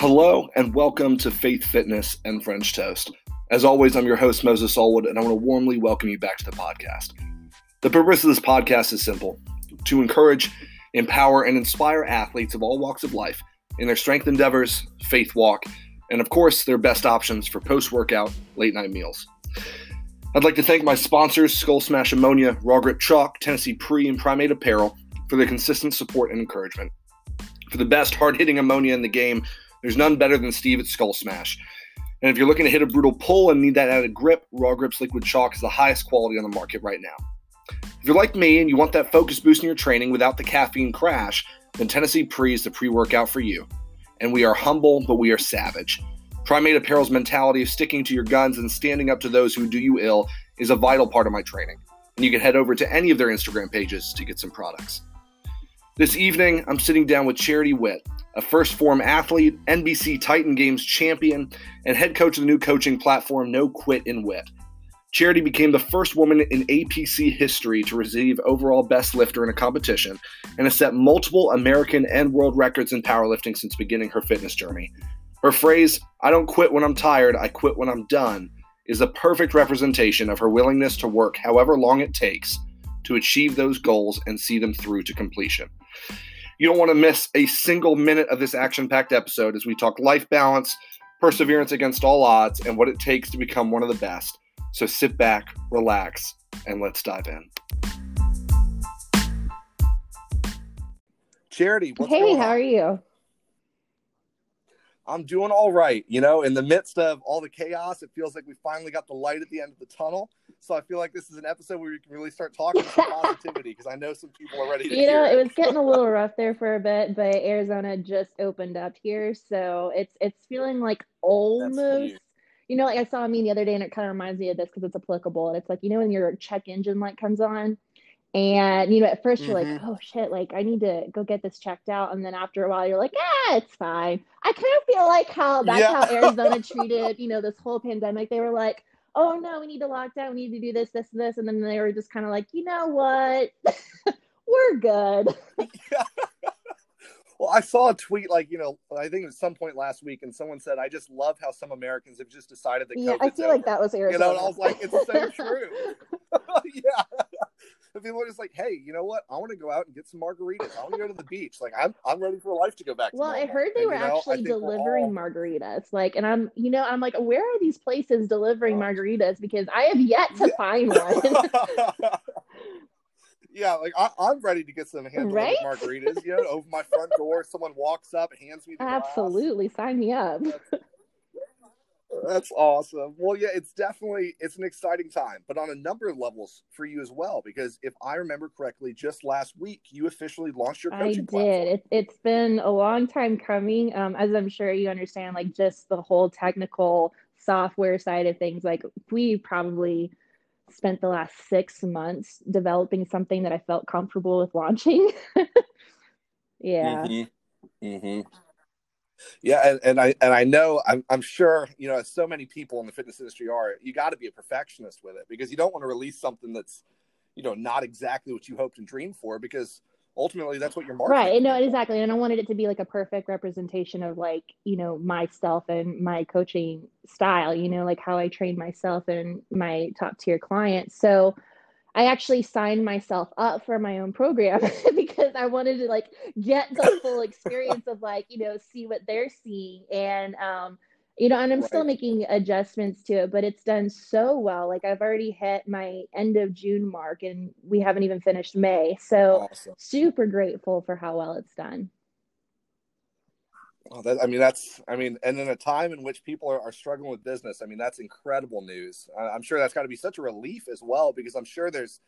Hello and welcome to Faith Fitness and French Toast. As always, I'm your host, Moses Allwood, and I want to warmly welcome you back to the podcast. The purpose of this podcast is simple to encourage, empower, and inspire athletes of all walks of life in their strength endeavors, faith walk, and of course, their best options for post workout late night meals. I'd like to thank my sponsors, Skull Smash Ammonia, Raw Grip Chalk, Tennessee Pre, and Primate Apparel, for their consistent support and encouragement. For the best hard hitting ammonia in the game, there's none better than Steve at Skull Smash. And if you're looking to hit a brutal pull and need that added grip, Raw Grips Liquid Chalk is the highest quality on the market right now. If you're like me and you want that focus boost in your training without the caffeine crash, then Tennessee Pre is the pre workout for you. And we are humble, but we are savage. Primate Apparel's mentality of sticking to your guns and standing up to those who do you ill is a vital part of my training. And you can head over to any of their Instagram pages to get some products. This evening, I'm sitting down with Charity Witt, a first form athlete, NBC Titan Games champion, and head coach of the new coaching platform No Quit in Wit. Charity became the first woman in APC history to receive overall best lifter in a competition and has set multiple American and world records in powerlifting since beginning her fitness journey. Her phrase, I don't quit when I'm tired, I quit when I'm done, is a perfect representation of her willingness to work however long it takes to achieve those goals and see them through to completion. You don't want to miss a single minute of this action packed episode as we talk life balance, perseverance against all odds, and what it takes to become one of the best. So sit back, relax, and let's dive in. Charity, hey, how are you? I'm doing all right. You know, in the midst of all the chaos, it feels like we finally got the light at the end of the tunnel. So I feel like this is an episode where we can really start talking some positivity because I know some people are ready to. You know, it. it was getting a little rough there for a bit, but Arizona just opened up here, so it's it's feeling like almost. You know, like I saw a meme the other day, and it kind of reminds me of this because it's applicable. And it's like you know when your check engine light comes on, and you know, at 1st you you're like, mm-hmm. oh shit, like I need to go get this checked out. And then after a while, you're like, ah, it's fine. I kind of feel like how that's yeah. how Arizona treated, you know, this whole pandemic. They were like, oh no, we need to lock down, we need to do this, this, and this. And then they were just kind of like, you know what? we're good. Yeah. Well, I saw a tweet like you know I think it was some point last week, and someone said, "I just love how some Americans have just decided that." Yeah, COVID's I feel over. like that was Arizona. You know, and I was like, "It's so true." yeah, people are just like, hey, you know what? I want to go out and get some margaritas. I want to go to the beach. Like I'm, I'm ready for life to go back. well, I heard they and, were know, actually delivering all... margaritas. Like, and I'm, you know, I'm like, where are these places delivering oh. margaritas? Because I have yet to yeah. find one. yeah, like I, am ready to get some hand right? margaritas. You know, over my front door, someone walks up, hands me the Absolutely, glass. sign me up. That's awesome. Well, yeah, it's definitely it's an exciting time, but on a number of levels for you as well. Because if I remember correctly, just last week you officially launched your coaching. I did. Platform. It, it's been a long time coming. Um, as I'm sure you understand, like just the whole technical software side of things. Like we probably spent the last six months developing something that I felt comfortable with launching. yeah. Mm-hmm. Mm-hmm. Yeah, and, and I and I know I'm I'm sure you know as so many people in the fitness industry are you got to be a perfectionist with it because you don't want to release something that's you know not exactly what you hoped and dreamed for because ultimately that's what you're marketing. Right. No, exactly. And I wanted it to be like a perfect representation of like, you know, myself and my coaching style, you know, like how I train myself and my top tier clients. So I actually signed myself up for my own program because I wanted to like get the full experience of like, you know, see what they're seeing. And, um, you know, and I'm right. still making adjustments to it, but it's done so well. Like I've already hit my end of June mark and we haven't even finished May. So awesome. super grateful for how well it's done. Well, that, I mean, that's, I mean, and in a time in which people are, are struggling with business, I mean, that's incredible news. I'm sure that's got to be such a relief as well, because I'm sure there's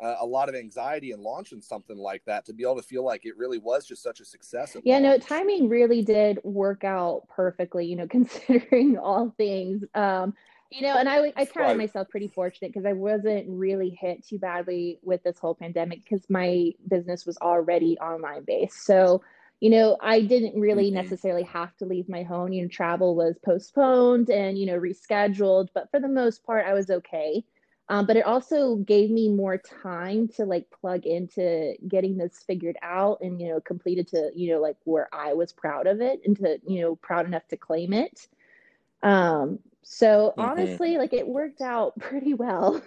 uh, a lot of anxiety in launching something like that to be able to feel like it really was just such a success. Yeah, launch. no, timing really did work out perfectly, you know, considering all things. Um, you know, and I, I counted myself pretty fortunate because I wasn't really hit too badly with this whole pandemic because my business was already online based. So, you know, I didn't really mm-hmm. necessarily have to leave my home. You know, travel was postponed and, you know, rescheduled, but for the most part, I was okay. Um, but it also gave me more time to like plug into getting this figured out and you know completed to you know like where I was proud of it and to you know proud enough to claim it. Um, so mm-hmm. honestly, like it worked out pretty well.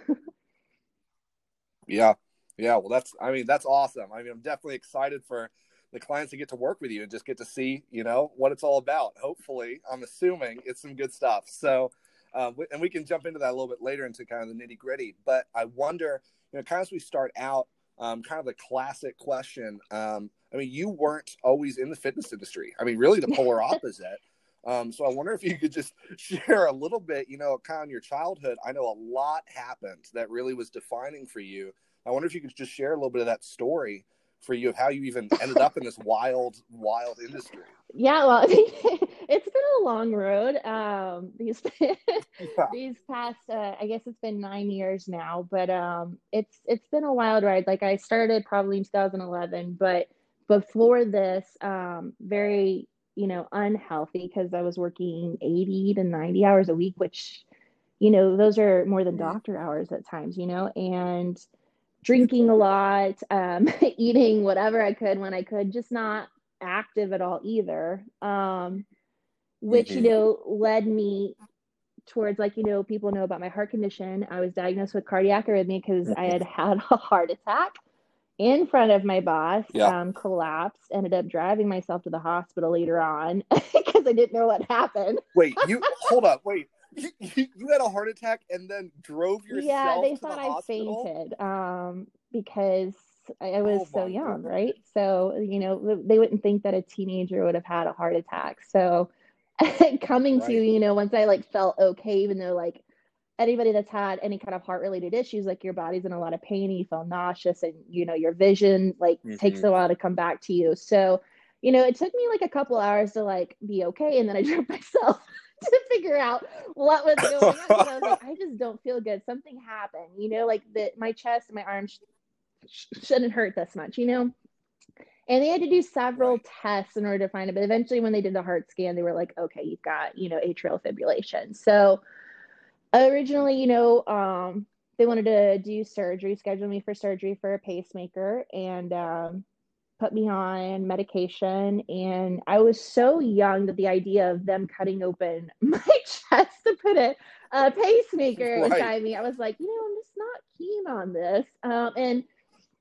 yeah, yeah. Well, that's I mean that's awesome. I mean I'm definitely excited for the clients that get to work with you and just get to see you know what it's all about. Hopefully, I'm assuming it's some good stuff. So uh, and we can jump into that a little bit later into kind of the nitty gritty. But I wonder, you know, kind of as we start out, um, kind of the classic question. Um, I mean, you weren't always in the fitness industry. I mean, really the polar opposite. Um, so I wonder if you could just share a little bit, you know, kind of your childhood. I know a lot happened that really was defining for you. I wonder if you could just share a little bit of that story for you of how you even ended up in this wild, wild industry. Yeah, well, it's been a long road. Um, these yeah. these past, uh, I guess it's been nine years now, but um, it's it's been a wild ride. Like I started probably in 2011, but before this, um, very you know unhealthy because I was working 80 to 90 hours a week, which you know those are more than doctor hours at times. You know, and drinking a lot, um, eating whatever I could when I could, just not active at all either. Um, which, mm-hmm. you know, led me towards like, you know, people know about my heart condition. I was diagnosed with cardiac arrhythmia because mm-hmm. I had had a heart attack in front of my boss, yeah. um, collapsed, ended up driving myself to the hospital later on because I didn't know what happened. wait, you hold up, wait you, you, had a heart attack and then drove yourself. Yeah, they thought the I hospital? fainted um, because I, I was oh so young, goodness. right? So you know they wouldn't think that a teenager would have had a heart attack. So coming right. to you know once I like felt okay, even though like anybody that's had any kind of heart related issues, like your body's in a lot of pain, you feel nauseous, and you know your vision like mm-hmm. takes a while to come back to you. So you know it took me like a couple hours to like be okay, and then I drove myself to figure out what was going on. I was like, I just don't feel good. Something happened, you know, like that my chest and my arms sh- shouldn't hurt this much, you know? And they had to do several tests in order to find it. But eventually, when they did the heart scan, they were like, okay, you've got, you know, atrial fibrillation. So originally, you know, um, they wanted to do surgery, schedule me for surgery for a pacemaker. And um, put me on medication and i was so young that the idea of them cutting open my chest to put a, a pacemaker right. inside me i was like you know i'm just not keen on this um, and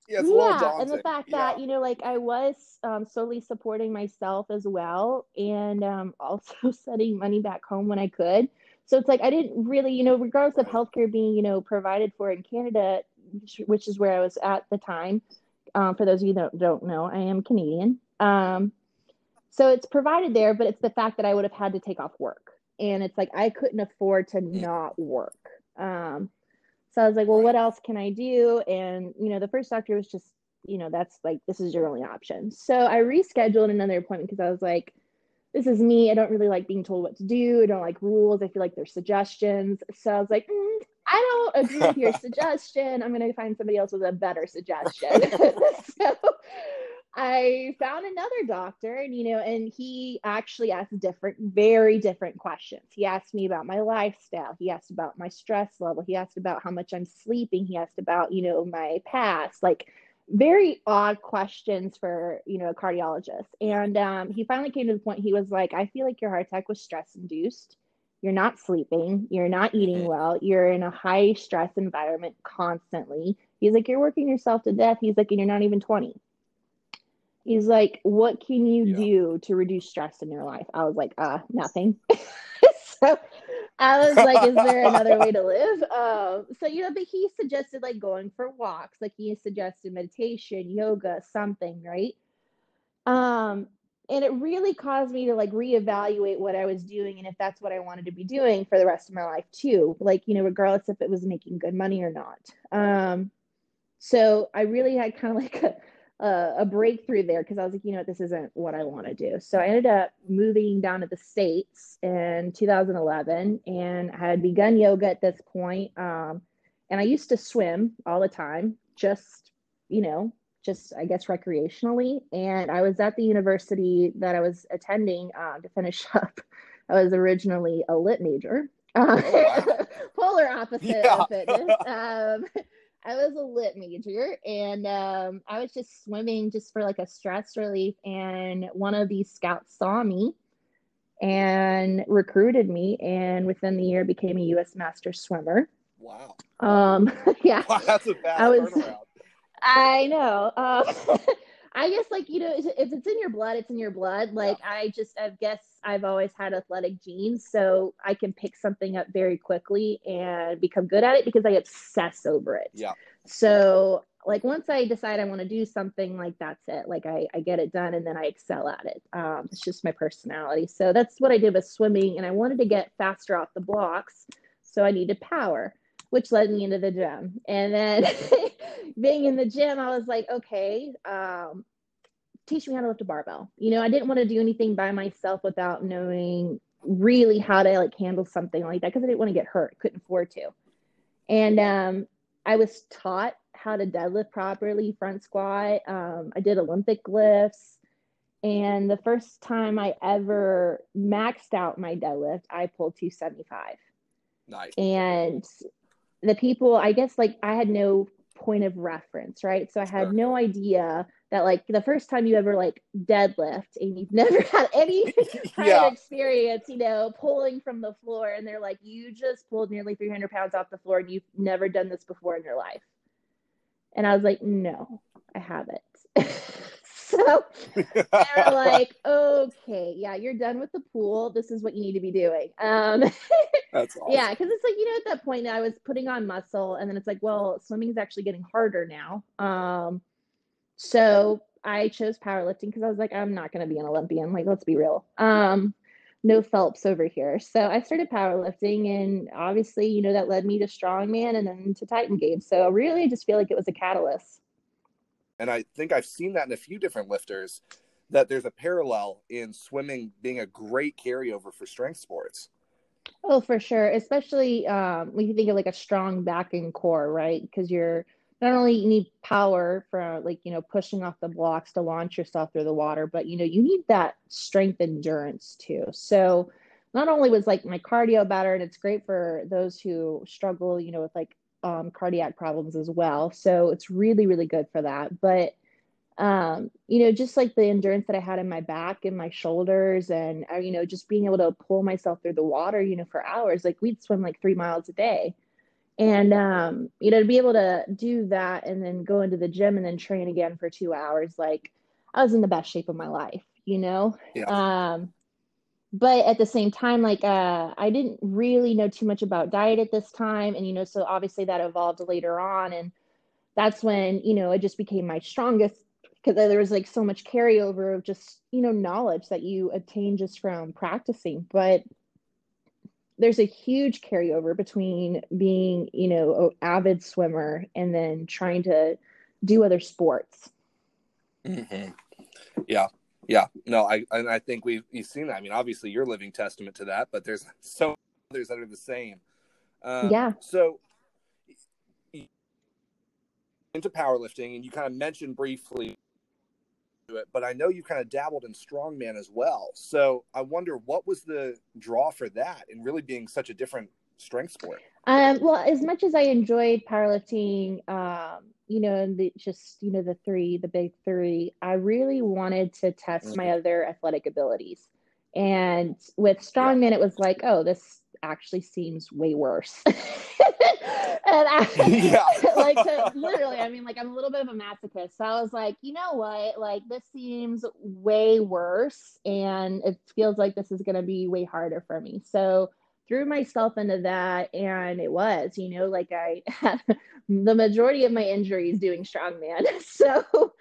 yeah, yeah and the fact yeah. that you know like i was um, slowly supporting myself as well and um, also sending money back home when i could so it's like i didn't really you know regardless of healthcare being you know provided for in canada which is where i was at the time um, for those of you that don't know, I am Canadian. Um, so it's provided there, but it's the fact that I would have had to take off work. And it's like I couldn't afford to not work. Um, so I was like, well, what else can I do? And, you know, the first doctor was just, you know, that's like, this is your only option. So I rescheduled another appointment because I was like, this is me. I don't really like being told what to do. I don't like rules. I feel like there's suggestions. So I was like, mm, I don't agree with your suggestion. I'm going to find somebody else with a better suggestion. so I found another doctor, and you know, and he actually asked different, very different questions. He asked me about my lifestyle. He asked about my stress level. He asked about how much I'm sleeping. He asked about, you know, my past, like very odd questions for, you know, a cardiologist. And um, he finally came to the point. He was like, "I feel like your heart attack was stress induced." You're not sleeping, you're not eating well, you're in a high stress environment constantly. He's like, you're working yourself to death. He's like, and you're not even 20. He's like, what can you yeah. do to reduce stress in your life? I was like, uh, nothing. so I was like, is there another way to live? Um, so, you know, but he suggested like going for walks, like he suggested meditation, yoga, something, right? Um, and it really caused me to like reevaluate what I was doing and if that's what I wanted to be doing for the rest of my life too. Like, you know, regardless if it was making good money or not. Um, so I really had kind of like a, a, a breakthrough there because I was like, you know, what this isn't what I want to do. So I ended up moving down to the States in 2011 and I had begun yoga at this point. Um, and I used to swim all the time, just, you know, just I guess recreationally. And I was at the university that I was attending uh, to finish up. I was originally a lit major. Uh, oh, wow. polar opposite Yeah. of fitness. Um, I was a lit major and um, I was just swimming just for like a stress relief. And one of these scouts saw me and recruited me, and within the year became a U.S. master swimmer. Wow. Um, yeah, Wow, that's a fast I was- turnaround. I know. Uh, I guess like you know, if it's in your blood, it's in your blood. Like I just, I guess I've always had athletic genes, so I can pick something up very quickly and become good at it because I obsess over it. Yeah. So like once I decide I want to do something, like that's it. Like I, I get it done and then I excel at it. Um, it's just my personality. So that's what I did with swimming, and I wanted to get faster off the blocks, so I needed power which led me into the gym. And then being in the gym, I was like, okay, um, teach me how to lift a barbell. You know, I didn't want to do anything by myself without knowing really how to like handle something like that because I didn't want to get hurt, couldn't afford to. And um, I was taught how to deadlift properly, front squat. Um, I did Olympic lifts. And the first time I ever maxed out my deadlift, I pulled 275 Nice. and the people i guess like i had no point of reference right so i had Sure. no idea that like the first time you ever like deadlift and you've never had any Yeah. experience you know pulling from the floor and they're like you just pulled nearly 300 pounds off the floor and you've never done this before in your life and i was like no i haven't so they're like okay yeah you're done with the pool this is what you need to be doing um That's awesome. yeah, because it's like you know at that point I was putting on muscle, and then it's like, well, swimming is actually getting harder now. Um, so I chose powerlifting because I was like, I'm not going to be an Olympian. Like, let's be real. Um, no Phelps over here. So I started powerlifting, and obviously, you know, that led me to strongman and then to Titan Games. So really, I just feel like it was a catalyst. And I think I've seen that in a few different lifters that there's a parallel in swimming being a great carryover for strength sports. Oh, for sure. Especially um, when you think of like a strong back and core, right? Because you're not only you need power for like, you know, pushing off the blocks to launch yourself through the water, but you know, you need that strength endurance too. So not only was like my cardio better, and it's great for those who struggle, you know, with like um, cardiac problems as well. So it's really, really good for that. But um, you know, just like the endurance that I had in my back and my shoulders, and uh, you know, just being able to pull myself through the water, you know, for hours. Like we'd swim like three miles a day, and um, you know, to be able to do that and then go into the gym and then train again for two hours, like I was in the best shape of my life, you know. Yeah. Um, but at the same time, like uh, I didn't really know too much about diet at this time, and you know, so obviously that evolved later on, and that's when you know it just became my strongest because there was like so much carryover of just you know knowledge that you attain just from practicing. But there's a huge carryover between being you know an avid swimmer and then trying to do other sports. Mm-hmm. Yeah, yeah. No, I and I think we've we've seen that. I mean, obviously, you're living testament to that, but there's so others that are the same. Um, Yeah. So into powerlifting, and you kind of mentioned briefly it, but I know you kind of dabbled in strongman as well. So I wonder what was the draw for that, and really being such a different strength sport. Um, well, as much as I enjoyed powerlifting, um, you know, and the, just you know the three, the big three, I really wanted to test my other athletic abilities. And with strongman, it was like, oh, this actually seems way worse. and I, Yeah. like to, literally, I mean, like I'm a little bit of a masochist, so I was like, you know what, like this seems way worse, and it feels like this is going to be way harder for me. So threw myself into that and it was you know like i had the majority of my injuries doing strongman. So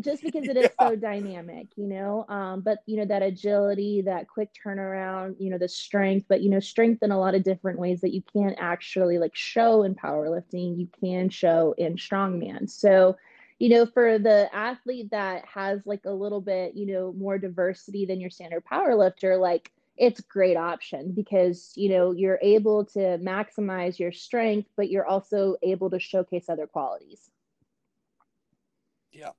just because it is so dynamic you know um, but you know that agility that quick turnaround you know the strength but you know strength in a lot of different ways that you can't actually like show in powerlifting you can show in strongman. So you know for the athlete that has like a little bit you know more diversity than your standard powerlifter like it's a great option because you know you're able to maximize your strength but you're also able to showcase other qualities Yeah.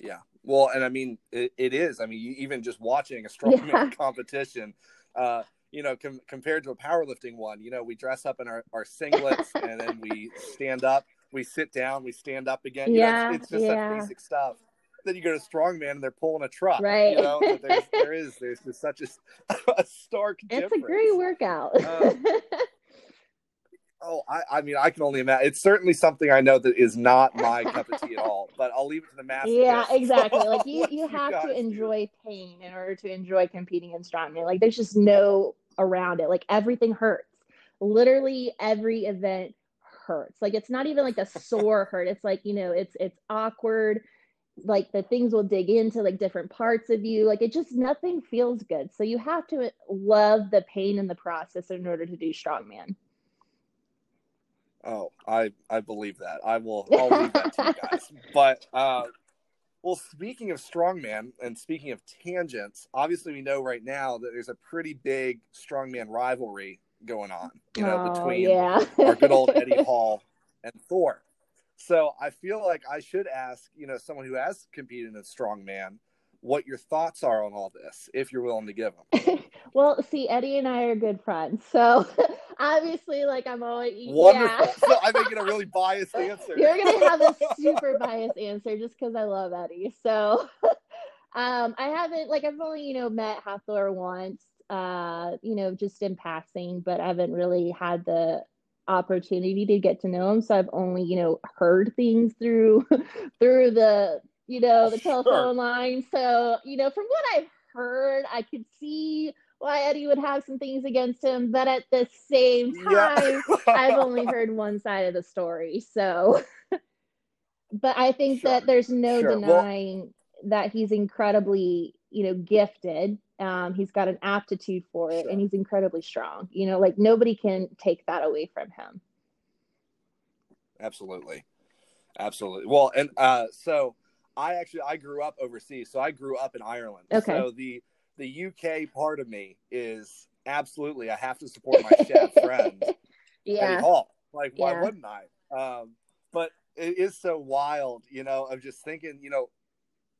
Yeah. Well, and I mean, it, it is. I mean, even just watching a strongman Yeah. competition, uh, you know, com- compared to a powerlifting one, you know, we dress up in our, our singlets and then we stand up, we sit down, we stand up again. Yeah, you know, it's, it's, just yeah. such basic stuff. Then you go to strongman and they're pulling a truck. Right. You know, there's, there is there's just such a, a stark it's difference. a great workout. Um, Oh, I, I mean, I can only imagine. It's certainly something I know that is not my cup of tea at all. But I'll leave it to the master. yeah, exactly. Like you, you have guys to do. enjoy pain in order to enjoy competing in strongman. Like there's just no around it. Like everything hurts. Literally every event hurts. Like it's not even like a sore hurt. It's like, you know, it's it's awkward. Like the things will dig into like different parts of you. Like it just nothing feels good. So you have to love the pain in the process in order to do strongman. Oh, I I believe that. I will. I'll leave that to you guys. But uh, well, speaking of strongman and speaking of tangents, obviously we know right now that there's a pretty big strongman rivalry going on. You know, Oh, between yeah. our good old Eddie Hall and Thor. So I feel like I should ask, you know, someone who has competed in strongman, what your thoughts are on all this, if you're willing to give them. Well, see, Eddie and I are good friends, so obviously, like I'm always Wonderful. Yeah. So I'm making a really biased answer. You're gonna have a super biased answer just because I love Eddie. So, um, I haven't like I've only you know met Hafthor once, uh, you know, just in passing, but I haven't really had the opportunity to get to know him. So I've only you know heard things through through the you know the Sure. telephone line. So you know, from what I've heard, I could see why Eddie would have some things against him, but at the same time. Yeah. I've only heard one side of the story. So, but I think Sure. that there's no Sure. Well- denying that he's incredibly, you know, gifted. Um, he's got an aptitude for it Sure. and he's incredibly strong. You know, like nobody can take that away from him. Absolutely. Absolutely. Well, and uh, so I actually I grew up overseas, so I grew up in Ireland. Okay. So the the UK part of me is absolutely I have to support my chef friend Yeah. Hall. Like why Yeah. wouldn't I? Um, but it is so wild, you know, of just thinking, you know,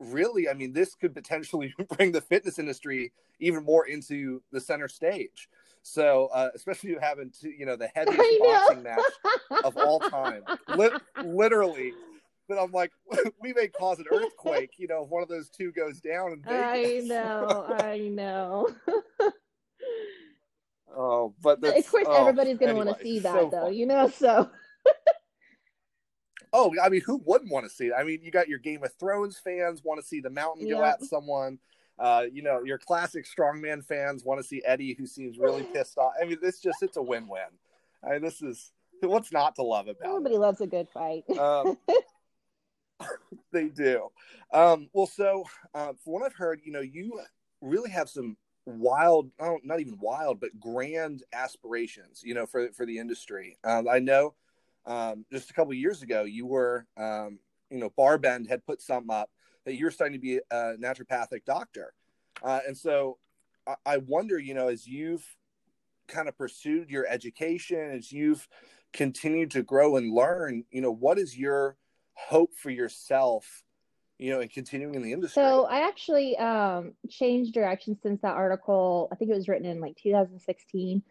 really, I mean, this could potentially bring the fitness industry even more into the center stage. So, uh, especially having to, you know, the heaviest boxing match of all time, Lit literally. But I'm like, we may cause an earthquake, you know, if one of those two goes down in I know. I know. oh, but of course, oh, everybody's going to want to see that, so though, fun. you know? So, Oh, I mean, who wouldn't want to see it? I mean, you got your Game of Thrones fans want to see the mountain go at someone. Uh, you know, your classic strongman fans want to see Eddie, who seems really pissed off. I mean, it's just it's a win-win. I mean, this is what's not to love about everybody loves a good fight. Um, they do. Um, well, so uh, from what I've heard, you know, you really have some wild, oh, not even wild, but grand aspirations. You know, for for the industry. Um, I know um, just a couple years ago, you were, um, you know, Barbend had put something up that you're starting to be a naturopathic doctor. Uh, and so I, I wonder, you know, as you've kind of pursued your education, as you've continued to grow and learn, you know, what is your hope for yourself, you know, and continuing in the industry? So I actually um, changed direction since that article. I think it was written in like 2016.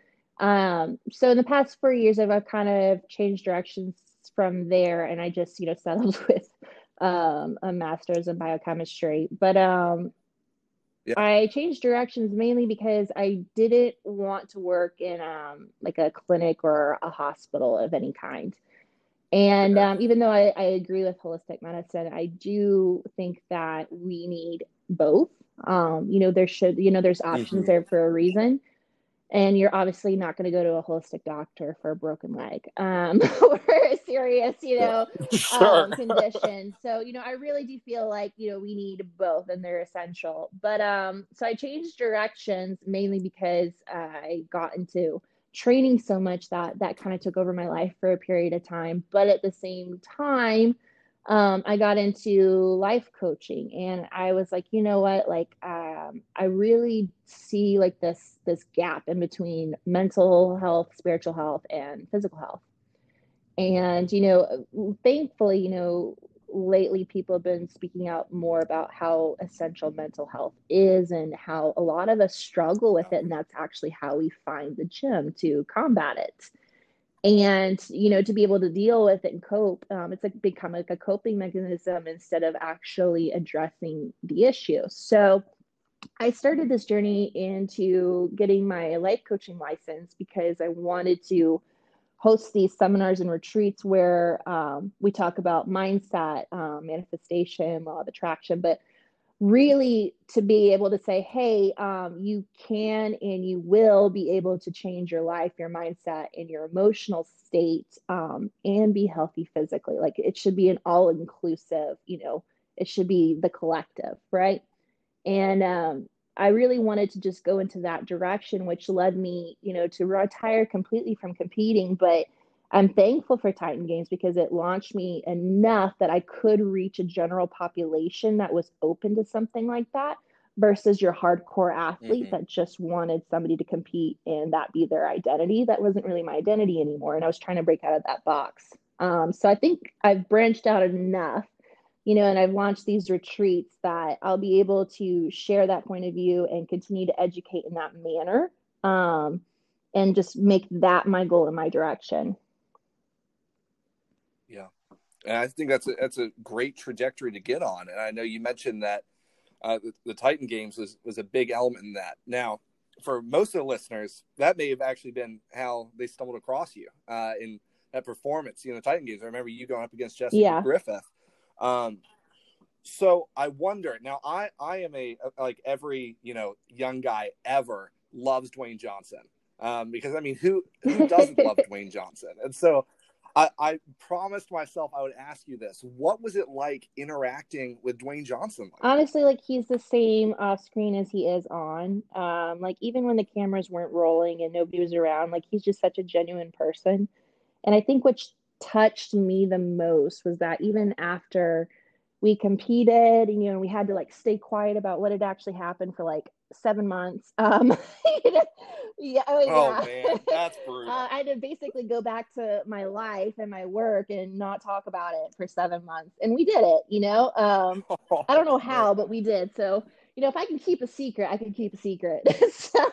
Um, so in the past four years, I've, I've kind of changed directions from there, and I just you know settled with um, a master's in biochemistry. But um, Yeah. I changed directions mainly because I didn't want to work in um, like a clinic or a hospital of any kind. And Okay. um, even though I, I agree with holistic medicine, I do think that we need both. Um, you know, there should, you know, there's options Mhm. there for a reason. And you're obviously not going to go to a holistic doctor for a broken leg um, or a serious, you know, sure. um, condition. So, you know, I really do feel like, you know, we need both and they're essential. But um, so I changed directions mainly because I got into training so much that that kind of took over my life for a period of time. But at the same time, um, I got into life coaching and I was like, you know what, like um, I really see like this this gap in between mental health, spiritual health, and physical health. And you know, thankfully, you know, lately people have been speaking out more about how essential mental health is and how a lot of us struggle with it. And that's actually how we find the gym to combat it. And, you know, to be able to deal with it and cope, um, it's like become like a coping mechanism instead of actually addressing the issue. So, I started this journey into getting my life coaching license because I wanted to host these seminars and retreats where um, we talk about mindset, um, manifestation, law of attraction, but really to be able to say, hey, um, you can and you will be able to change your life, your mindset, and your emotional state um, and be healthy physically. Like it should be an all inclusive, you know, it should be the collective, right? And um, I really wanted to just go into that direction, which led me, you know, to retire completely from competing. But I'm thankful for Titan Games because it launched me enough that I could reach a general population that was open to something like that versus your hardcore athlete mm-hmm. that just wanted somebody to compete and that be their identity. That wasn't really my identity anymore. And I was trying to break out of that box. Um, so I think I've branched out enough you know, and I've launched these retreats that I'll be able to share that point of view and continue to educate in that manner um, and just make that my goal in my direction. And I think that's a, that's a great trajectory to get on. And I know you mentioned that uh, the, the Titan Games was, was a big element in that. Now, for most of the listeners, that may have actually been how they stumbled across you uh, in that performance. You know, Titan Games. I remember you going up against Jessica yeah. Griffith um, so I wonder now. I I am a like every you know young guy ever loves Dwayne Johnson um, because I mean who who doesn't love Dwayne Johnson? And so I, I promised myself I would ask you this: What was it like interacting with Dwayne Johnson? Like Honestly, like he's the same off screen as he is on. Um, like even when the cameras weren't rolling and nobody was around, like he's just such a genuine person. And I think what touched me the most was that even after we competed and you know we had to like stay quiet about what had actually happened for like seven months. Um yeah oh, oh man that's brutal. Uh, i had to basically go back to my life and my work and not talk about it for seven months and we did it you know? Um oh, i don't know how man. but we did so you know if i can keep a secret i can keep a secret. So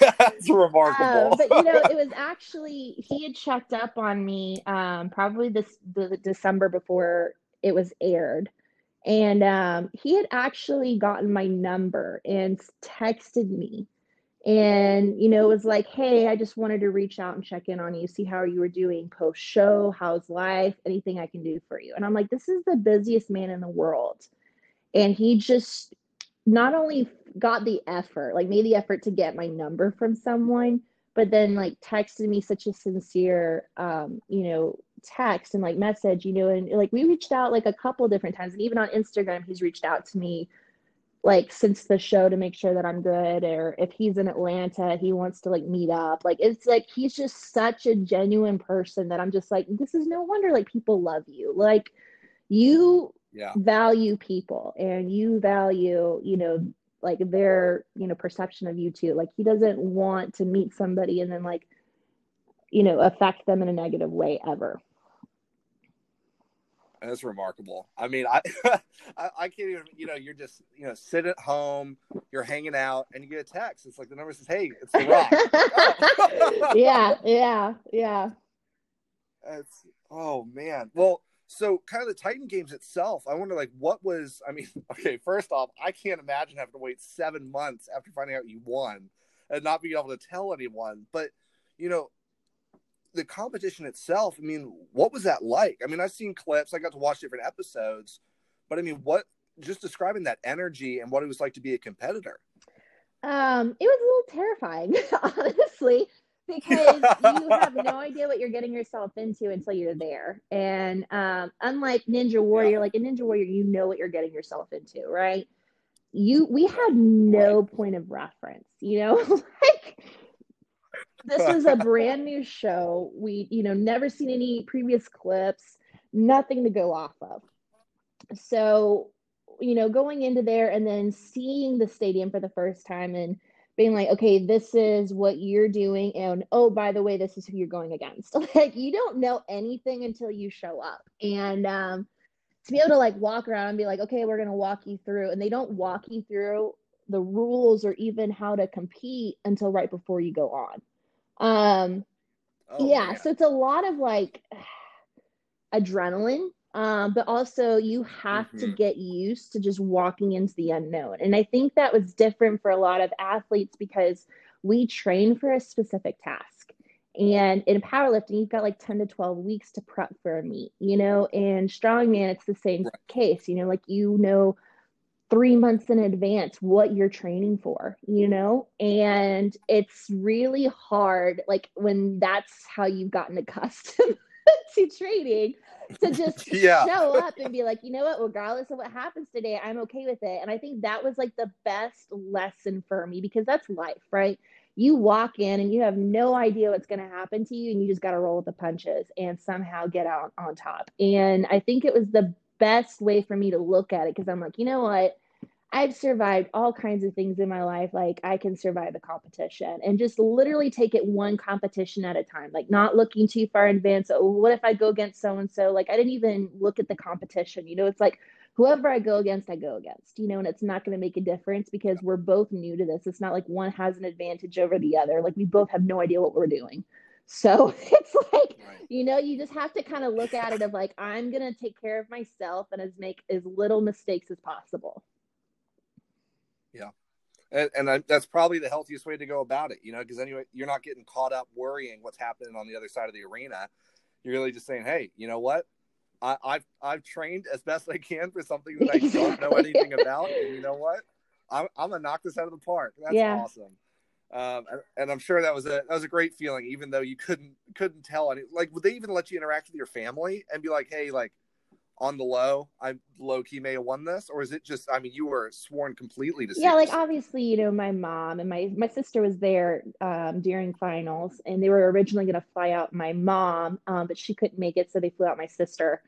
That's remarkable. Um, but you know, it was actually he had checked up on me um, probably this the December before it was aired, and um, he had actually gotten my number and texted me, and you know, it was like, hey, I just wanted to reach out and check in on you, see how you were doing post show, how's life, anything I can do for you, and I'm like, this is the busiest man in the world, and he just not only got the effort, like made the effort to get my number from someone, but then like texted me such a sincere, um, you know, text and like message, you know, and like we reached out like a couple different times, and even on Instagram, he's reached out to me like since the show to make sure that I'm good, or if he's in Atlanta, he wants to like meet up. Like it's like he's just such a genuine person that I'm just like, this is no wonder like people love you. Like you yeah. value people and you value, you know, like their, you know, perception of you too. Like he doesn't want to meet somebody and then like, you know, affect them in a negative way ever. That's remarkable. I mean, I, I, I can't even. You know, you're just you know sit at home, you're hanging out, and you get a text. It's like the number says, "Hey, it's the Rock." oh. yeah, yeah, yeah. It's oh man. Well, so kind of the Titan games itself, I wonder like what was I mean, okay, first off, I can't imagine having to wait seven months after finding out you won and not being able to tell anyone. But you know, the competition itself, I mean, what was that like? I mean, I've seen clips, I got to watch different episodes, but I mean, what just describing that energy and what it was like to be a competitor. Um, it was a little terrifying, honestly because you have no idea what you're getting yourself into until you're there. And um, unlike Ninja Warrior, yeah. like a Ninja Warrior, you know what you're getting yourself into, right? You we had no point of reference, you know, like this was a brand new show. We, you know, never seen any previous clips, nothing to go off of. So, you know, going into there and then seeing the stadium for the first time and being like, okay, this is what you're doing. And oh, by the way, this is who you're going against. like, you don't know anything until you show up. And um, to be able to like walk around and be like, okay, we're gonna walk you through, and they don't walk you through the rules or even how to compete until right before you go on. Um, oh, yeah, so it's a lot of like adrenaline, um, but also you have mm-hmm. to get used to just walking into the unknown. And I think that was different for a lot of athletes because we train for a specific task. And in powerlifting, you've got like 10 to 12 weeks to prep for a meet, you know, and strongman, it's the same right. case, you know, like you know three months in advance what you're training for, you know? And it's really hard, like when that's how you've gotten accustomed to training, to just yeah. show up and be like, you know what, regardless of what happens today, I'm okay with it. And I think that was like the best lesson for me because that's life, right? You walk in and you have no idea what's going to happen to you, and you just got to roll with the punches and somehow get out on top. And I think it was the best way for me to look at it because I'm like, you know what? I've survived all kinds of things in my life. Like I can survive the competition and just literally take it one competition at a time, like not looking too far in advance. Oh, what if I go against so and so? Like I didn't even look at the competition. You know, it's like whoever I go against, I go against, you know, and it's not going to make a difference because we're both new to this. It's not like one has an advantage over the other. Like we both have no idea what we're doing. So it's like, right. you know, you just have to kind of look at it of like, I'm going to take care of myself and as make as little mistakes as possible. Yeah. And, and I, that's probably the healthiest way to go about it, you know, because anyway, you're not getting caught up worrying what's happening on the other side of the arena. You're really just saying, hey, you know what? I, have I've trained as best I can for something that I don't know anything about, and you know what? I'm I'm gonna knock this out of the park. That's yeah. awesome. Um, and, I'm sure that was a that was a great feeling, even though you couldn't couldn't tell any. Like, would they even let you interact with your family and be like, "Hey, like, on the low, I low key may have won this, or is it just? I mean, you were sworn completely to. Yeah, like obviously, you know, my mom and my my sister was there um, during finals, and they were originally going to fly out my mom, um, but she couldn't make it, so they flew out my sister.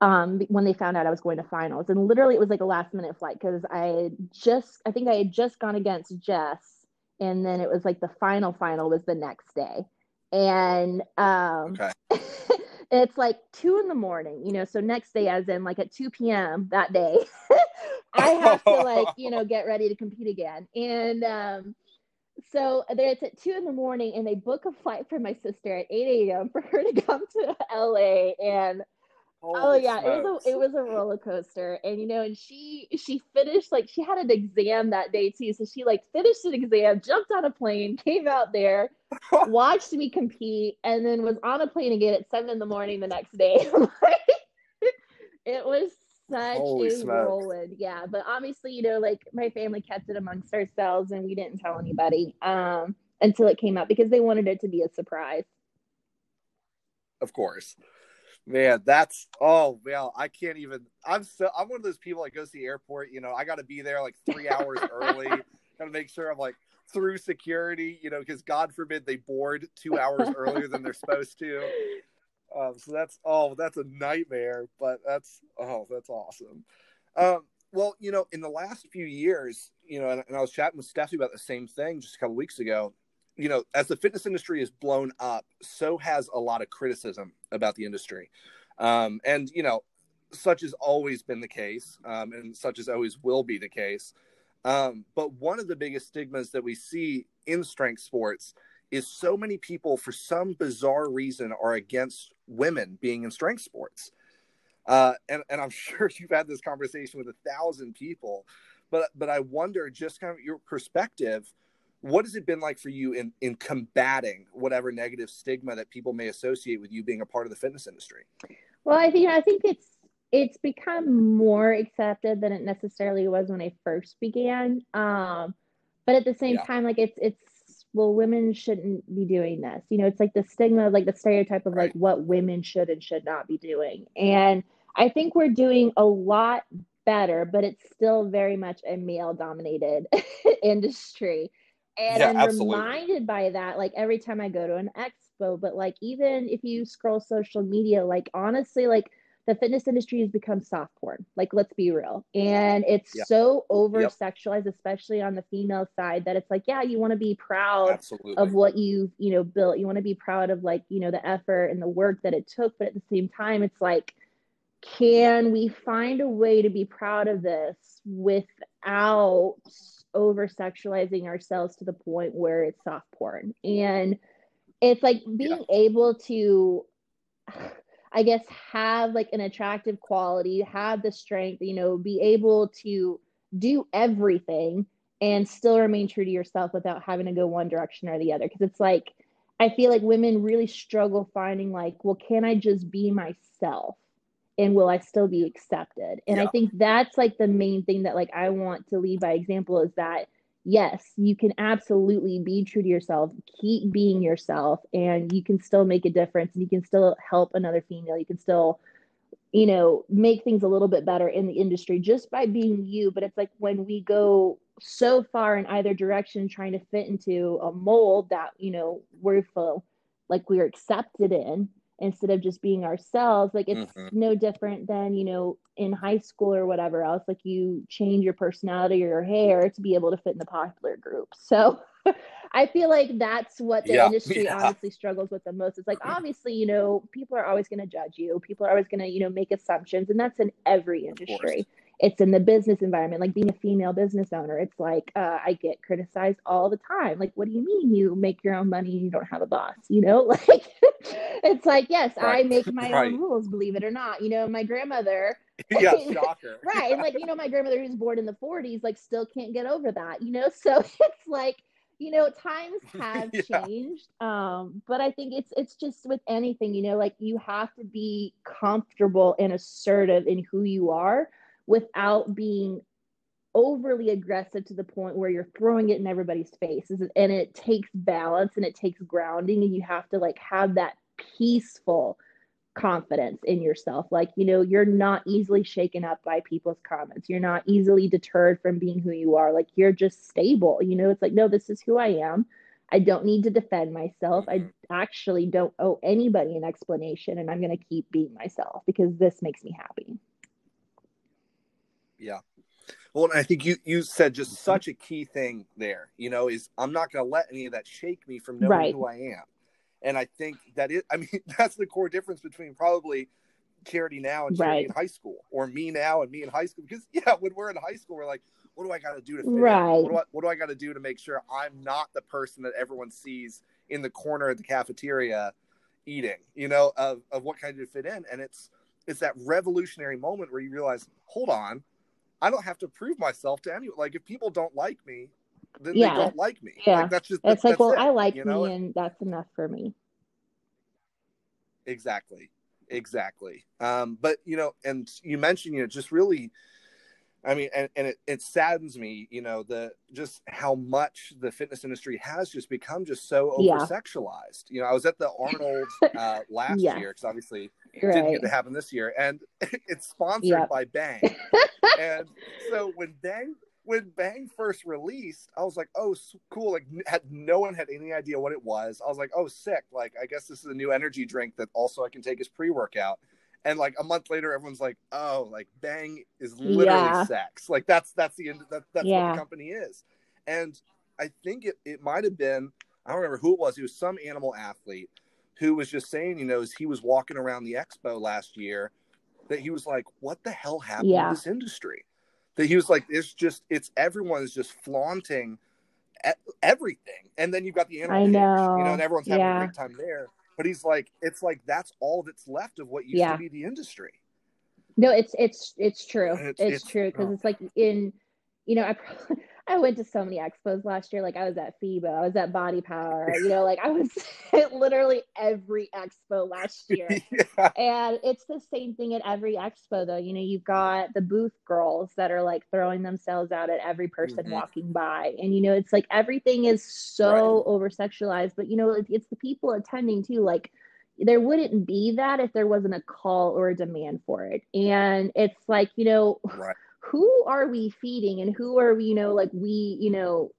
Um, when they found out I was going to finals, and literally it was like a last minute flight because I just, I think I had just gone against Jess, and then it was like the final final was the next day, and um. Okay. it's like two in the morning, you know, so next day, as in like at 2 p.m. that day, I have to like, you know, get ready to compete again. And um, so there it's at two in the morning, and they book a flight for my sister at 8 a.m. for her to come to LA. And Holy oh yeah, smokes. it was a it was a roller coaster, and you know, and she she finished like she had an exam that day too, so she like finished an exam, jumped on a plane, came out there, watched me compete, and then was on a plane again at seven in the morning the next day. it was such Holy a whirlwind, yeah. But obviously, you know, like my family kept it amongst ourselves, and we didn't tell anybody um, until it came out because they wanted it to be a surprise. Of course. Man, that's oh well, I can't even. I'm so I'm one of those people that goes to the airport. You know, I got to be there like three hours early. Got to make sure I'm like through security. You know, because God forbid they board two hours earlier than they're supposed to. Um, so that's oh, that's a nightmare. But that's oh, that's awesome. Um, well, you know, in the last few years, you know, and, and I was chatting with Steffi about the same thing just a couple weeks ago you know, as the fitness industry is blown up, so has a lot of criticism about the industry. Um, and, you know, such has always been the case, um, and such as always will be the case. Um, but one of the biggest stigmas that we see in strength sports is so many people, for some bizarre reason, are against women being in strength sports. Uh, and, and I'm sure you've had this conversation with a thousand people, but but I wonder just kind of your perspective what has it been like for you in in combating whatever negative stigma that people may associate with you being a part of the fitness industry well i think i think it's it's become more accepted than it necessarily was when i first began um but at the same yeah. time like it's it's well women shouldn't be doing this you know it's like the stigma like the stereotype of right. like what women should and should not be doing and i think we're doing a lot better but it's still very much a male dominated industry and yeah, I'm absolutely. reminded by that like every time I go to an expo. But like even if you scroll social media, like honestly, like the fitness industry has become soft porn. Like let's be real, and it's yep. so over sexualized, yep. especially on the female side, that it's like yeah, you want to be proud absolutely. of what you've you know built. You want to be proud of like you know the effort and the work that it took, but at the same time, it's like can we find a way to be proud of this without over sexualizing ourselves to the point where it's soft porn. And it's like being yeah. able to i guess have like an attractive quality have the strength you know be able to do everything and still remain true to yourself without having to go one direction or the other. Because it's like i feel like women really struggle finding like well can i just be myself and will i still be accepted? And yeah. i think that's like the main thing that like i want to lead by example is that yes you can absolutely be true to yourself keep being yourself and you can still make a difference and you can still help another female. You can still you know make things a little bit better in the industry just by being you. But it's like when we go so far in either direction trying to fit into a mold that you know we're full like we're accepted in instead of just being ourselves like it's mm-hmm. no different than you know in high school or whatever else like you change your personality or your hair to be able to fit in the popular group so i feel like that's what the yeah. industry yeah. honestly struggles with the most it's like obviously you know people are always going to judge you people are always going to you know make assumptions and that's in every industry it's in the business environment like being a female business owner it's like uh, i get criticized all the time like what do you mean you make your own money and you don't have a boss you know like it's like yes right. i make my right. own rules believe it or not you know my grandmother yeah shocker right and like you know my grandmother who's born in the 40s like still can't get over that you know so it's like you know times have yeah. changed um but i think it's it's just with anything you know like you have to be comfortable and assertive in who you are without being overly aggressive to the point where you're throwing it in everybody's faces. And it takes balance and it takes grounding and you have to like have that peaceful confidence in yourself. Like you know you're not easily shaken up by people's comments. You're not easily deterred from being who you are. Like you're just stable you know? It's like no this is who i am. I don't need to defend myself. I mm-hmm. actually don't owe anybody an explanation and i'm going to keep being myself because this makes me happy yeah. Well, I think you you said just such a key thing there. You know, is I'm not going to let any of that shake me from knowing right. who I am. And I think that it. I mean, that's the core difference between probably charity now and charity right. in high school, or me now and me in high school. Because yeah, when we're in high school, we're like, what do I got to do to fit right? In? What do I, what do I got to do to make sure I'm not the person that everyone sees in the corner of the cafeteria eating? You know, of of what kind of fit in, and it's it's that revolutionary moment where you realize, hold on, I don't have to prove myself to anyone. Like if people don't like me, then yeah. they don't like me. Yeah, like, that's just it's like, well, it, I like you know? me, and that's enough for me. Exactly, exactly. Um, but you know, and you mentioned, you know, just really, I mean, and, and it, it saddens me, you know, the just how much the fitness industry has just become just so over sexualized. Yeah. You know, I was at the Arnold uh, last yeah. year because obviously right. didn't get to happen this year, and it's sponsored yep. by Bang. and so when Bang when Bang first released, I was like, "Oh, cool!" Like, had no one had any idea what it was. I was like, "Oh, sick!" Like, I guess this is a new energy drink that also I can take as pre workout. And like a month later, everyone's like, "Oh, like Bang is literally yeah. sex." Like that's that's the end. That, that's yeah. what the company is. And I think it it might have been I don't remember who it was. It was some animal athlete who was just saying, you know, as he was walking around the expo last year, that he was like, what the hell happened yeah. to this industry? That he was like, it's just, it's everyone is just flaunting everything. And then you've got the animal, know. you know, and everyone's having yeah. a great time there. But he's like, it's like that's all that's left of what used yeah. to be the industry. No, it's it's it's true. It's, it's, it's, true because oh. it's like in, you know, I I went to so many expos last year. Like I was at FIBO, I was at Body Power, you know, like I was at literally every expo last year. yeah. And it's the same thing at every expo though. You know, you've got the booth girls that are like throwing themselves out at every person mm-hmm. walking by. And you know, it's like everything is so right. over sexualized, but you know, it's, it's the people attending too. Like there wouldn't be that if there wasn't a call or a demand for it. And it's like, you know, right who are we feeding and who are we, you know, like we, you know,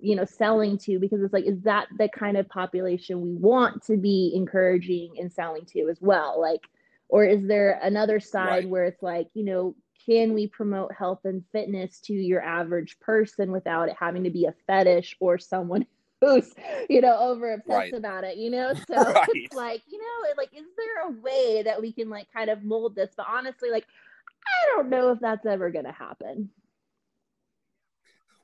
you know, selling to because it's like, is that the kind of population we want to be encouraging and selling to as well? Like, or is there another side right. where it's like, you know, can we promote health and fitness to your average person without it having to be a fetish or someone who's you know over obsessed Right. about it you know so Right. it's like you know like is there a way that we can like kind of mold this but honestly like i don't know if that's ever gonna happen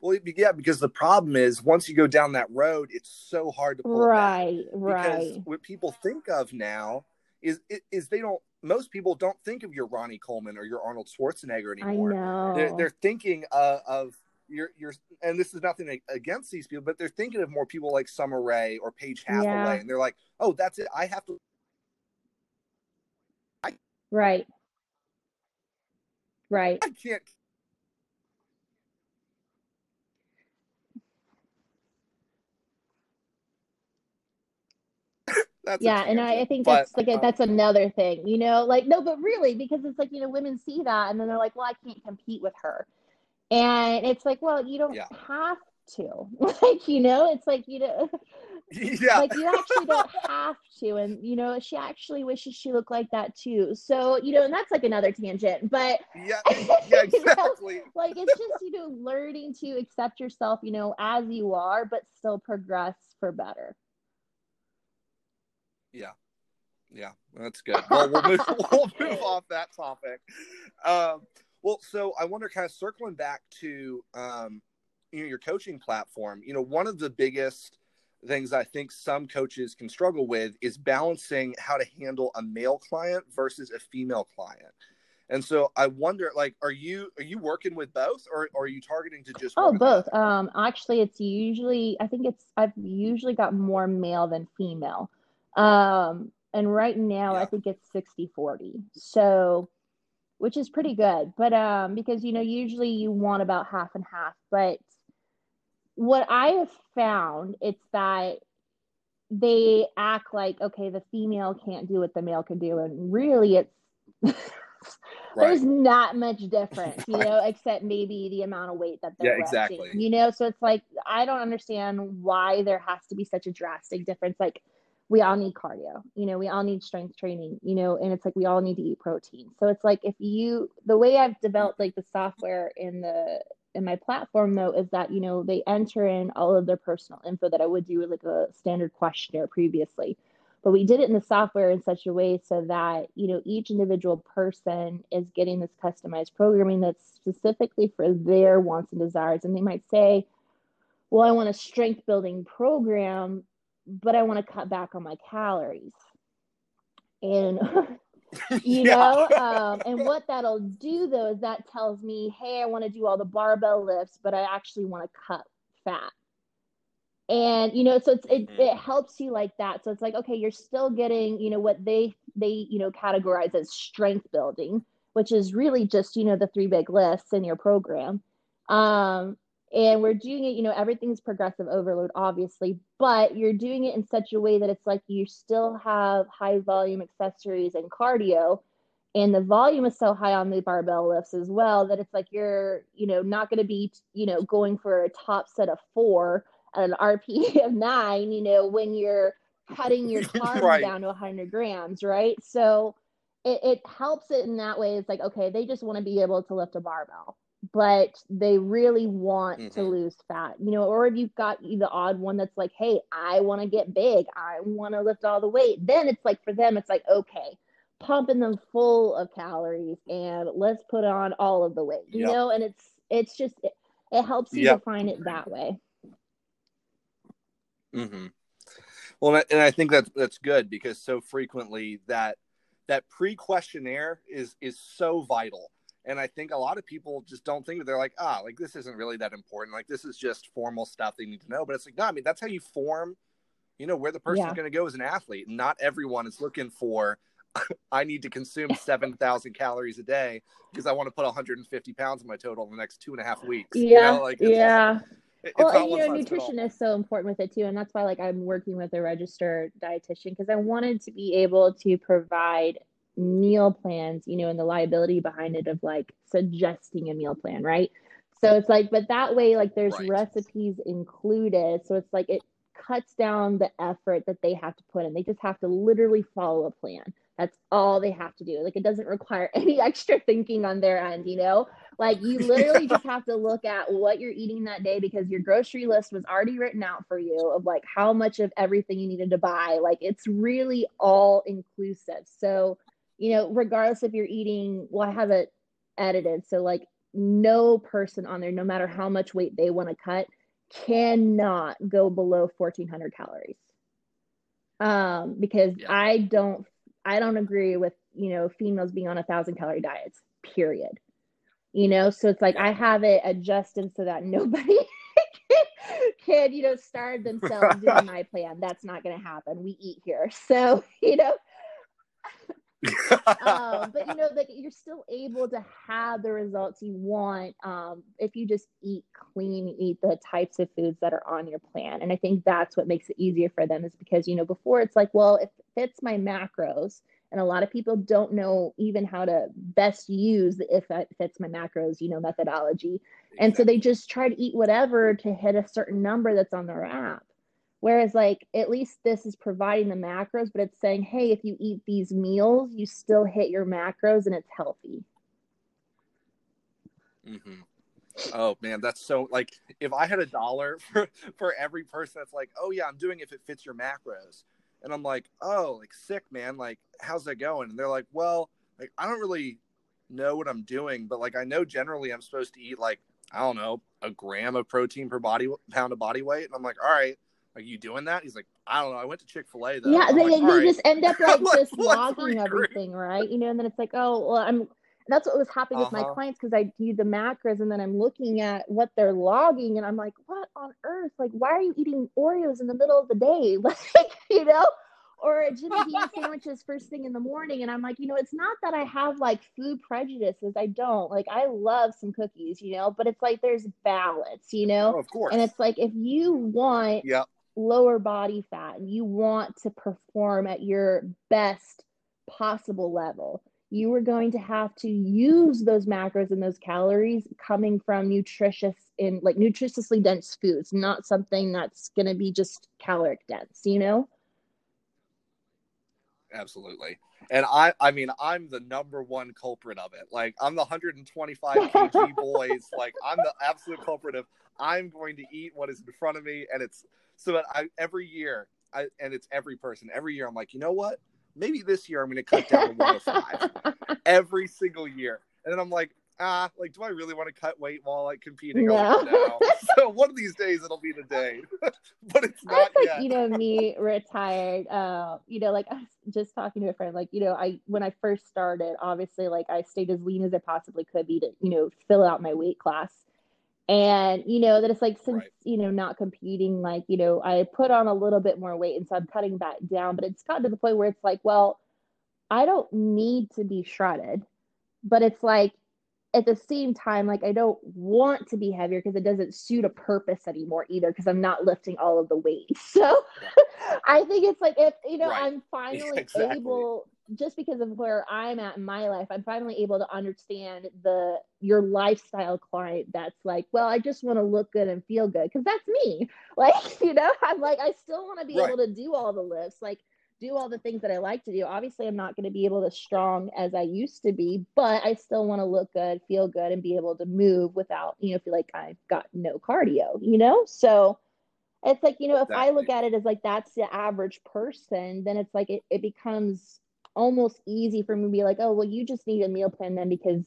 Well, yeah, because the problem is once you go down that road, it's so hard to pull it back. right Because right what people think of now is is they don't. Most people don't think of your Ronnie Coleman or your Arnold Schwarzenegger i anymore. know They're, they're thinking uh, of your your, and this is nothing against these people, but they're thinking of more people like Sommer Ray or Paige Hathaway, Yeah. and they're like, oh, that's it. I have to. right right I can't. That's yeah and I, I think But, that's like um, that's another thing you know like no but really because it's like you know women see that and then they're like well i can't compete with her and it's like well you don't Yeah. have to like you know it's like you know yeah, like you actually don't have to and you know she actually wishes she looked like that too so you know and that's like another tangent but yeah, yeah, You know? exactly. like it's just you know learning to accept yourself you know as you are but still progress for better Yeah. Yeah, that's good. Well, we'll move, we'll move off that topic. Um, well, so I wonder, kind of circling back to um, you know your coaching platform. You know, one of the biggest things I think some coaches can struggle with is balancing how to handle a male client versus a female client. And so I wonder, like, are you are you working with both, or, or are you targeting to just Oh, both. Um, actually, it's usually I think it's I've usually got more male than female. Um, and right now I think it's 60 40. So, which is pretty good. But um, because you know, usually you want about half and half. But what I have found it's that they act like okay, the female can't do what the male can do, and really it's Right. there's not much difference, you Right. know, except maybe the amount of weight that they're Yeah, lifting, exactly. You know, so it's like I don't understand why there has to be such a drastic difference. Like we all need cardio, you know, we all need strength training, you know, and it's like we all need to eat protein. So it's like if you the way I've developed like the software in the in my platform though is that you know they enter in all of their personal info that I would do with like a standard questionnaire previously. But we did it in the software in such a way so that you know each individual person is getting this customized programming that's specifically for their wants and desires. And they might say well i want a strength building program but i want to cut back on my calories. And you Yeah. know um, and what that'll do though is that tells me hey i want to do all the barbell lifts but i actually want to cut fat and you know so it's it, Mhm. it helps you like that so it's like okay you're still getting you know what they they you know categorize as strength building which is really just you know the three big lifts in your program um and we're doing it you know everything's progressive overload obviously but you're doing it in such a way that it's like you still have high volume accessories and cardio and the volume is so high on the barbell lifts as well that it's like you're you know not going to be you know going for a top set of four at an rp of nine you know when you're cutting your carbs Right. down to 100 grams right? So it, it helps it in that way. It's like okay they just want to be able to lift a barbell but they really want to Mhm. lose fat you know or if you've got the odd one that's like hey i want to get big i want to lift all the weight then it's like for them it's like okay pumping them full of calories and let's put on all of the weight you Yep. know and it's it's just it, it helps you Yep. define it that way hmm Well, and I- and I think that's that's good because so frequently that that pre questionnaire is is so vital, and I think a lot of people just don't think. They're like, ah, like this isn't really that important. Like this is just formal stuff they need to know. But it's like, no, I mean that's how you form, you know, where the person's Yeah. going to go as an athlete. Not everyone is looking for. I need to consume seven thousand calories a day because I want to put 150 pounds in my total in the next two and a half weeks. You yeah know, like, yeah It's well, and you know, nutrition is so important with it too, and that's why like I'm working with a registered dietitian because I wanted to be able to provide meal plans, you know, and the liability behind it of like suggesting a meal plan, right? So it's like, but that way, like there's Right. recipes included, so it's like it cuts down the effort that they have to put in. They just have to literally follow a plan. That's all they have to do. Like it doesn't require any extra thinking on their end, you know? Like you literally just have to look at what you're eating that day because your grocery list was already written out for you of like how much of everything you needed to buy. Like it's really all inclusive. So, you know, regardless if you're eating, well, I have it edited. So like no person on there, no matter how much weight they want to cut, cannot go below 1400 calories. Um, because yeah. I don't I don't agree with, you know, females being on a thousand calorie diets, period. You know, so it's like I have it adjusted so that nobody can, you know, starve themselves doing my plan. That's not going to happen. We eat here. So, you know, um, but you know, like you're still able to have the results you want um, if you just eat clean, eat the types of foods that are on your plan. And I think that's what makes it easier for them is because you know before it's like, well, if it fits my macros, and a lot of people don't know even how to best use the if it fits my macros, you know, methodology, and so they just try to eat whatever to hit a certain number that's on their app. Whereas, like, at least this is providing the macros, but it's saying, hey, if you eat these meals, you still hit your macros and it's healthy. Mm-hmm. Oh man, that's so like if I had a dollar for for every person that's like, oh yeah, I'm doing it if it fits your macros, and I'm like, oh, like sick man, like how's that going? And they're like, well, like I don't really know what I'm doing, but like I know generally I'm supposed to eat like I don't know a gram of protein per body pound of body weight, and I'm like, all right, are you doing that? He's like, I don't know. I went to Chick Fil A though. Yeah, they, like, they right. just end up like just logging everything, right? You know, and then it's like, oh, well, I'm. That's what was happening uh-huh. with my uh-huh. clients because I do the macros and then I'm looking at what they're logging and I'm like, what on earth? Like, why are you eating Oreos in the middle of the day? Like, you know, or Jimmy Dean sandwiches first thing in the morning. And I'm like, you know, it's not that I have like food prejudices. I don't. Like, I love some cookies, you know, but it's like there's balance, you know? Oh, of course. And it's like if you want yeah lower body fat and you want to perform at your best possible level, you are going to have to use those macros and those calories coming from nutritious in like nutritiously dense foods, not something that's going to be just caloric dense, you know? Absolutely. And I I mean I'm the number one culprit of it. Like I'm the 125 kg boys. Like I'm the absolute culprit of I'm going to eat what is in front of me and it's so that I every year, I, and it's every person. Every year, I'm like, you know what? Maybe this year I'm going to cut down to 105 every single year. And then I'm like, ah, like, do I really want to cut weight while like competing? No. So one of these days it'll be the day, but it's not like, yet. You know, me retired. Uh, you know, like I was just talking to a friend. Like, you know, I when I first started, obviously, like I stayed as lean as I possibly could be to, you know, fill out my weight class and you know that it's like since right. you know not competing like you know i put on a little bit more weight and so i'm cutting back down but it's gotten to the point where it's like well i don't need to be shredded but it's like at the same time like i don't want to be heavier because it doesn't suit a purpose anymore either because i'm not lifting all of the weight so i think it's like if you know right. i'm finally exactly. able just because of where I'm at in my life, I'm finally able to understand the your lifestyle client that's like, well, I just want to look good and feel good because that's me. Like, you know, I'm like, I still want to be right. able to do all the lifts, like do all the things that I like to do. Obviously, I'm not going to be able to strong as I used to be, but I still want to look good, feel good, and be able to move without, you know, feel like I've got no cardio, you know? So it's like, you know, exactly. if I look at it as like that's the average person, then it's like it, it becomes almost easy for me to be like, oh, well, you just need a meal plan then because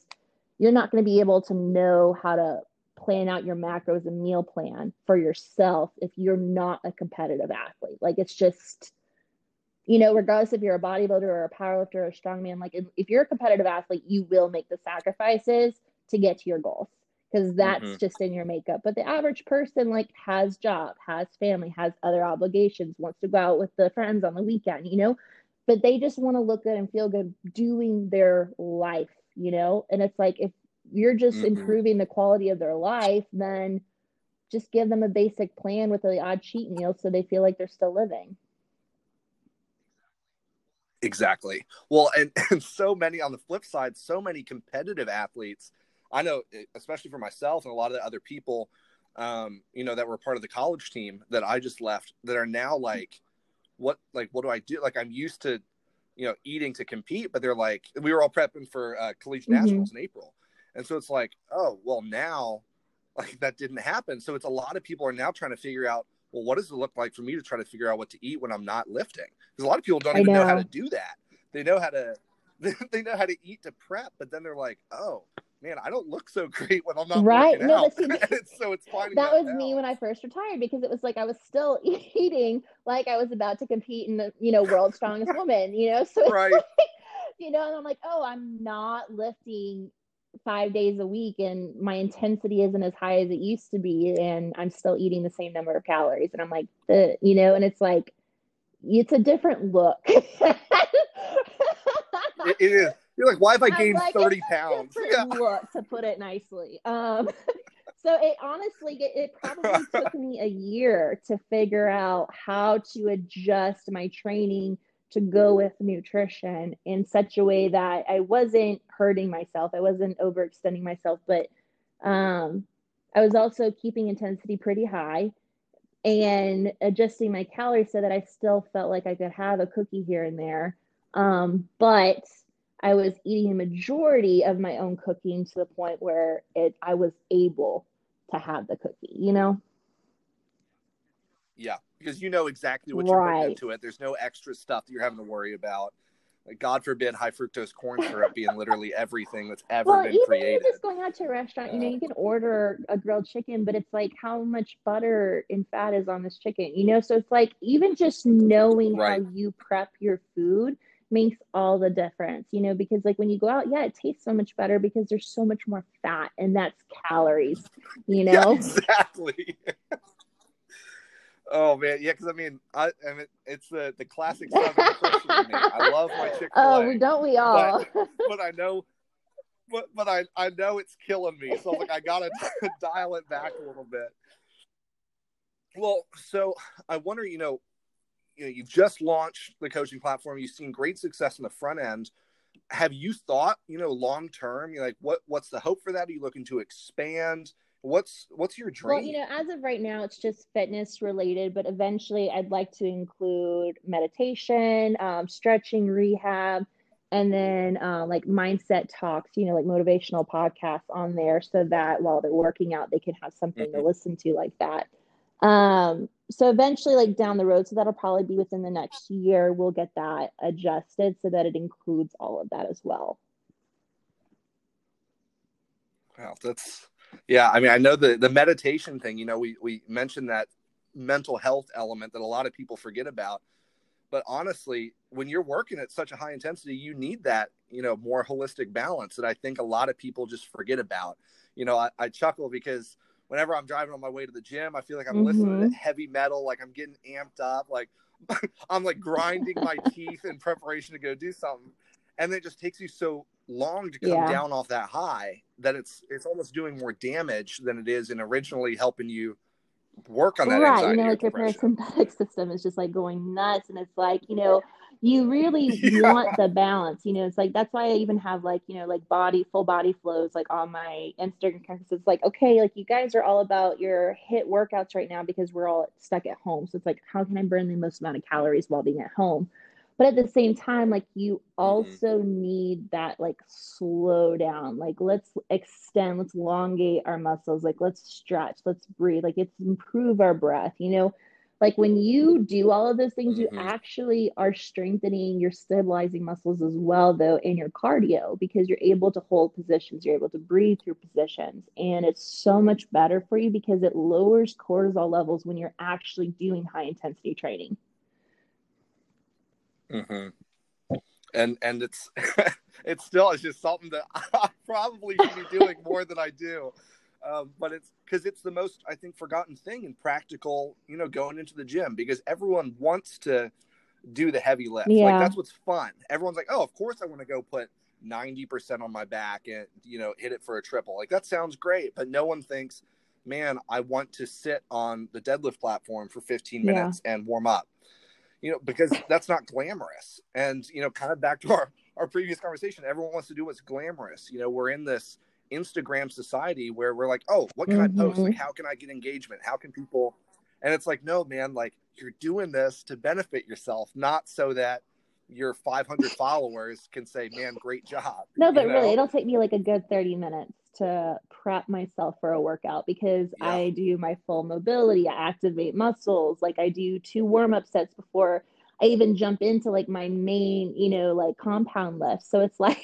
you're not going to be able to know how to plan out your macros and meal plan for yourself if you're not a competitive athlete. Like it's just, you know, regardless if you're a bodybuilder or a powerlifter or a strongman, like if, if you're a competitive athlete, you will make the sacrifices to get to your goals because that's mm-hmm. just in your makeup. But the average person like has job, has family, has other obligations, wants to go out with the friends on the weekend, you know but they just want to look good and feel good doing their life, you know? And it's like if you're just mm-hmm. improving the quality of their life, then just give them a basic plan with the odd cheat meal so they feel like they're still living. Exactly. Well, and, and so many on the flip side, so many competitive athletes. I know, especially for myself and a lot of the other people, um, you know, that were part of the college team that I just left that are now like, what like what do I do? Like I'm used to, you know, eating to compete, but they're like we were all prepping for uh, collegiate mm-hmm. nationals in April, And so it's like, oh, well, now like that didn't happen. So it's a lot of people are now trying to figure out, well, what does it look like for me to try to figure out what to eat when I'm not lifting? Because a lot of people don't even know. know how to do that. They know how to they know how to eat to prep, but then they're like, oh man, I don't look so great when I'm not right. no, see, so it's finding that, that was out. me when I first retired because it was like I was still eating like I was about to compete in the you know world's strongest woman, you know. So right. Like, you know, and I'm like, oh, I'm not lifting five days a week and my intensity isn't as high as it used to be and i'm still eating the same number of calories and i'm like the you know and it's like it's a different look it, it is you're like, why have I gained like, 30 pounds? Yeah. Look, to put it nicely. Um, so it honestly, it, it probably took me a year to figure out how to adjust my training to go with nutrition in such a way that I wasn't hurting myself. I wasn't overextending myself, but um, I was also keeping intensity pretty high and adjusting my calories so that I still felt like I could have a cookie here and there. Um, but I was eating a majority of my own cooking to the point where it I was able to have the cookie, you know? Yeah, because you know exactly what you're putting into it. There's no extra stuff that you're having to worry about. Like God forbid high fructose corn syrup being literally everything that's ever well, been even created. Just going out to a restaurant, you know, you can order a grilled chicken, but it's like how much butter and fat is on this chicken, you know? So it's like even just knowing right. how you prep your food makes all the difference, you know, because like when you go out, yeah, it tastes so much better because there's so much more fat and that's calories, you know? Yeah, exactly. oh man, yeah, because I mean, I, I mean, it's the the classic me. I love my Chick Fil A. Oh, we don't we all? But, but I know. But, but I, I know it's killing me. So I'm like, I got to dial it back a little bit. Well, so I wonder, you know, you know you've just launched the coaching platform. You've seen great success in the front end. Have you thought you know long term you're like what what's the hope for that? Are you looking to expand? What's what's your dream? Well you know as of right now it's just fitness related but eventually i'd like to include meditation um, stretching rehab and then uh, like mindset talks you know like motivational podcasts on there so that while they're working out they can have something mm-hmm. to listen to like that um, so eventually, like down the road, so that'll probably be within the next year, we'll get that adjusted so that it includes all of that as well. Wow, that's yeah. I mean, I know the the meditation thing. You know, we we mentioned that mental health element that a lot of people forget about. But honestly, when you're working at such a high intensity, you need that you know more holistic balance that I think a lot of people just forget about. You know, I, I chuckle because whenever I'm driving on my way to the gym, I feel like I'm mm-hmm. listening to heavy metal, like I'm getting amped up, like I'm like grinding my teeth in preparation to go do something. And then it just takes you so long to come yeah. down off that high that it's it's almost doing more damage than it is in originally helping you work on that right you know like your parasympathetic system is just like going nuts and it's like you know you really yeah. want the balance you know it's like that's why i even have like you know like body full body flows like on my instagram because it's like okay like you guys are all about your HIIT workouts right now because we're all stuck at home so it's like how can i burn the most amount of calories while being at home but at the same time like you mm-hmm. also mm-hmm. need that like slow down like let's extend let's elongate our muscles like let's stretch let's breathe like it's improve our breath you know like when you do all of those things mm-hmm. you actually are strengthening your stabilizing muscles as well though in your cardio because you're able to hold positions you're able to breathe through positions and it's so much better for you because it lowers cortisol levels when you're actually doing high intensity training mm-hmm. and and it's it's still it's just something that i probably should be doing more than i do um, but it's because it's the most I think forgotten thing in practical, you know, going into the gym because everyone wants to do the heavy lift. Yeah. Like that's what's fun. Everyone's like, oh, of course I want to go put 90% on my back and, you know, hit it for a triple. Like that sounds great, but no one thinks, man, I want to sit on the deadlift platform for 15 minutes yeah. and warm up. You know, because that's not glamorous. And, you know, kind of back to our, our previous conversation, everyone wants to do what's glamorous. You know, we're in this Instagram society where we're like, oh, what can mm-hmm. I post? Like, mm-hmm. how can I get engagement? How can people? And it's like, no, man, like you're doing this to benefit yourself, not so that your 500 followers can say, man, great job. No, but you know? really, it'll take me like a good 30 minutes to prep myself for a workout because Yeah. I do my full mobility, I activate muscles, like I do two warm up sets before I even jump into like my main, you know, like compound lift. So it's like,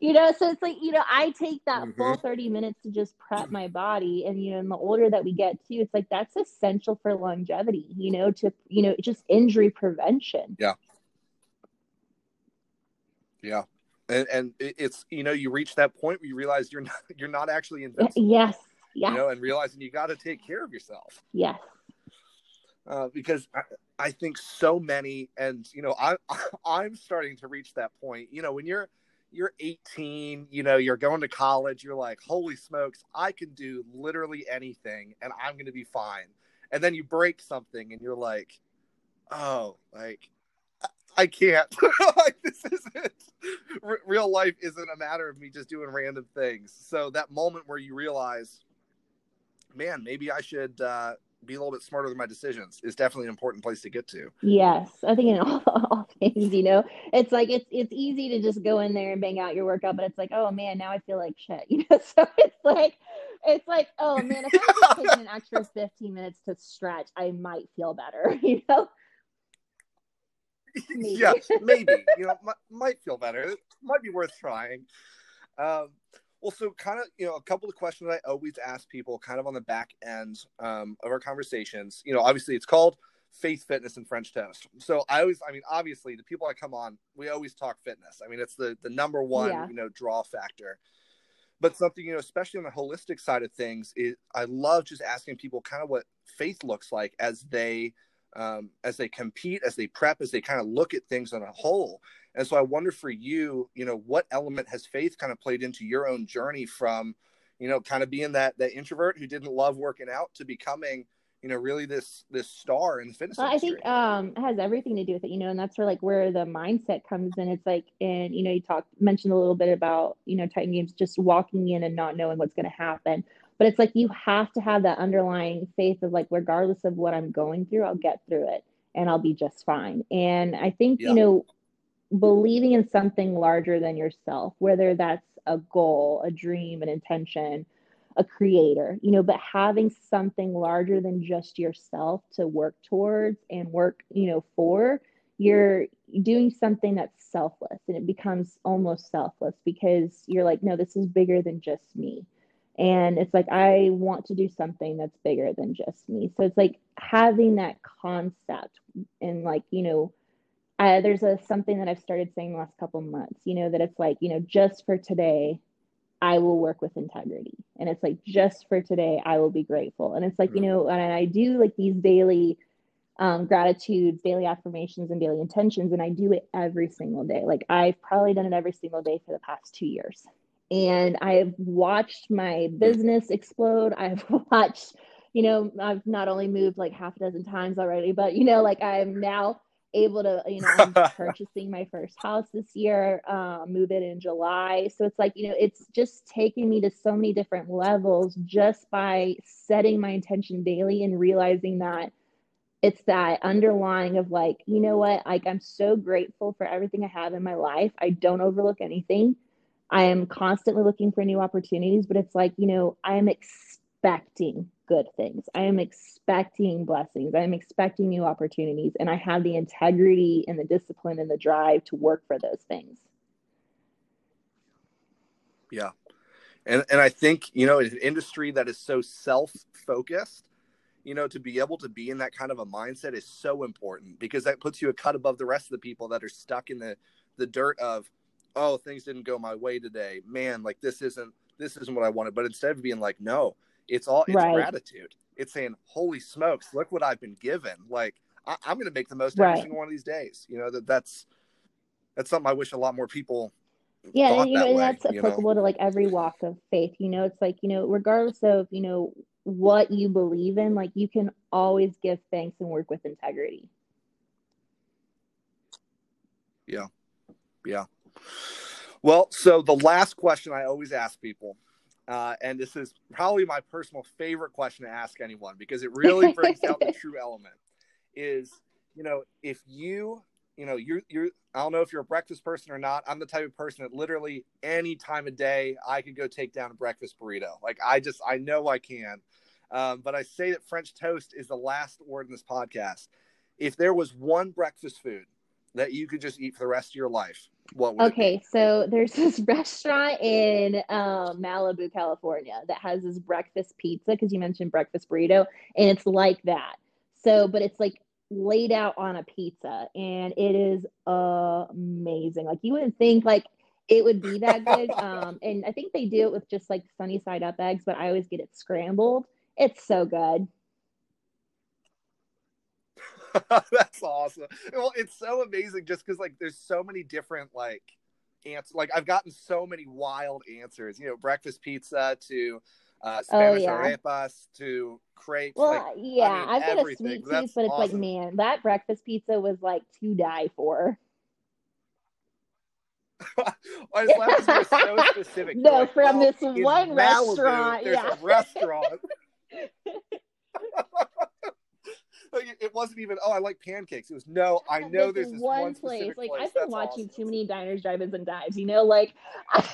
you know, so it's like, you know, I take that Mhm. full 30 minutes to just prep my body. And, you know, and the older that we get too, it's like that's essential for longevity, you know, to, you know, just injury prevention. Yeah. Yeah. And, and it's you know you reach that point where you realize you're not you're not actually invincible, Yes. you know, and realizing you got to take care of yourself. Yes. Uh, because I, I think so many, and you know, I I'm starting to reach that point. You know, when you're you're 18, you know, you're going to college, you're like, holy smokes, I can do literally anything, and I'm going to be fine. And then you break something, and you're like, oh, like I- can't. like this isn't R- real life. Isn't a matter of me just doing random things. So that moment where you realize, man, maybe I should. Uh, be a little bit smarter with my decisions is definitely an important place to get to. Yes, I think in all, all things, you know, it's like it's it's easy to just go in there and bang out your workout, but it's like, oh man, now I feel like shit, you know. So it's like, it's like, oh man, if I just taken an extra 15 minutes to stretch, I might feel better, you know. Maybe. yeah, maybe you know might, might feel better. It might be worth trying. Um, well, so kind of you know a couple of questions I always ask people, kind of on the back end um, of our conversations. You know, obviously it's called faith, fitness, and French toast. So I always, I mean, obviously the people I come on, we always talk fitness. I mean, it's the the number one Yeah. you know draw factor. But something you know, especially on the holistic side of things, is I love just asking people kind of what faith looks like as they um, as they compete, as they prep, as they kind of look at things on a whole. And so I wonder for you, you know, what element has faith kind of played into your own journey from, you know, kind of being that that introvert who didn't love working out to becoming, you know, really this this star in the fitness Well, I think um it has everything to do with it, you know, and that's where like where the mindset comes in. It's like, and you know, you talked mentioned a little bit about you know Titan Games just walking in and not knowing what's going to happen, but it's like you have to have that underlying faith of like, regardless of what I'm going through, I'll get through it and I'll be just fine. And I think Yeah. you know, believing in something larger than yourself, whether that's a goal, a dream, an intention, a creator, you know, but having something larger than just yourself to work towards and work, you know, for, you're doing something that's selfless and it becomes almost selfless because you're like, no, this is bigger than just me. And it's like, I want to do something that's bigger than just me. So it's like having that concept and like, you know, uh, there's a something that I've started saying the last couple months, you know, that it's like, you know, just for today, I will work with integrity. And it's like, just for today, I will be grateful. And it's like, you know, and I do like these daily um, gratitudes, daily affirmations, and daily intentions. And I do it every single day. Like I've probably done it every single day for the past two years. And I've watched my business explode. I've watched, you know, I've not only moved like half a dozen times already, but, you know, like I'm now able to, you know, I'm purchasing my first house this year, um, move it in July. So it's like, you know, it's just taking me to so many different levels just by setting my intention daily and realizing that it's that underlying of like, you know what, like I'm so grateful for everything I have in my life. I don't overlook anything. I am constantly looking for new opportunities, but it's like, you know, I am expecting good things. I am expecting blessings. I am expecting new opportunities. And I have the integrity and the discipline and the drive to work for those things. Yeah. And and I think, you know, in an industry that is so self-focused, you know, to be able to be in that kind of a mindset is so important because that puts you a cut above the rest of the people that are stuck in the the dirt of, oh, things didn't go my way today. Man, like this isn't this isn't what I wanted. But instead of being like, no, it's all it's Right. gratitude. It's saying, holy smokes, look what I've been given. Like I, I'm going to make the most of Right. every single one of these days. You know that that's that's something I wish a lot more people. Yeah, and you know, that and way, that's you know? applicable to like every walk of faith. You know, it's like, you know, regardless of, you know, what you believe in, like you can always give thanks and work with integrity. Yeah yeah. Well, so the last question I always ask people, uh, and this is probably my personal favorite question to ask anyone because it really brings out the true element, is you know if you you know, you're you're I don't know if you're a breakfast person or not. I'm the type of person that literally any time of day I could go take down a breakfast burrito. Like I just I know I can. Um, but I say that French toast is the last word in this podcast. If there was one breakfast food that you could just eat for the rest of your life, what would okay so there's this restaurant in um, malibu california that has this breakfast pizza because you mentioned breakfast burrito and it's like that. So but it's like laid out on a pizza and it is amazing. Like you wouldn't think like it would be that good um and i think they do it with just like sunny side up eggs but i always get it scrambled. It's so good That's awesome. Well, it's so amazing just because like there's so many different like answers. Like I've gotten so many wild answers. You know, breakfast pizza to uh, Spanish oh, yeah. arepas to crepes. Well, like, yeah, I mean, I've got a sweet tooth, but it's awesome. like, man, that breakfast pizza was like to die for. I just laugh so specific. no, like, from this one Malibu, restaurant. There's yeah. a restaurant it wasn't even. Oh, I like pancakes. It was no. I know there's, this one, one place. Like place. I've been That's watching awesome. too many diners, drive-ins, and dives. You know, like,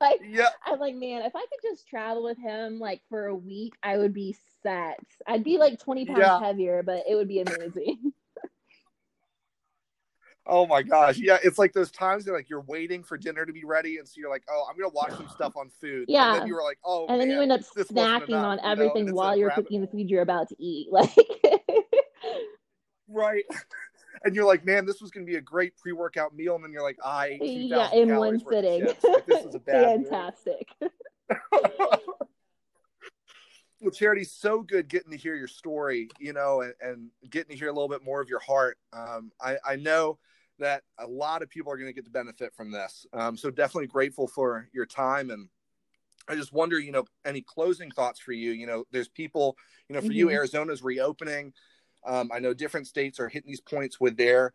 like yeah. I'm like, man, if I could just travel with him like for a week, I would be set. I'd be like 20 pounds yeah. heavier, but it would be amazing. Oh my gosh. Yeah, it's like those times that like you're waiting for dinner to be ready and so you're like, "Oh, I'm going to watch some stuff on food." Yeah. And then you were like, "Oh, And then man, you end up snacking enough, on everything you know? while you're cooking the food you're about to eat. Like Right. And you're like, "Man, this was going to be a great pre-workout meal." And then you're like, "I Yeah, in one sitting. Like, this is a bad Fantastic. well, Charity, so good getting to hear your story, you know, and, and getting to hear a little bit more of your heart. Um, I, I know that a lot of people are going to get to benefit from this. Um, so definitely grateful for your time. And I just wonder, you know, any closing thoughts for you? You know, there's people, you know, for mm-hmm. you, Arizona's reopening. Um, I know different states are hitting these points with their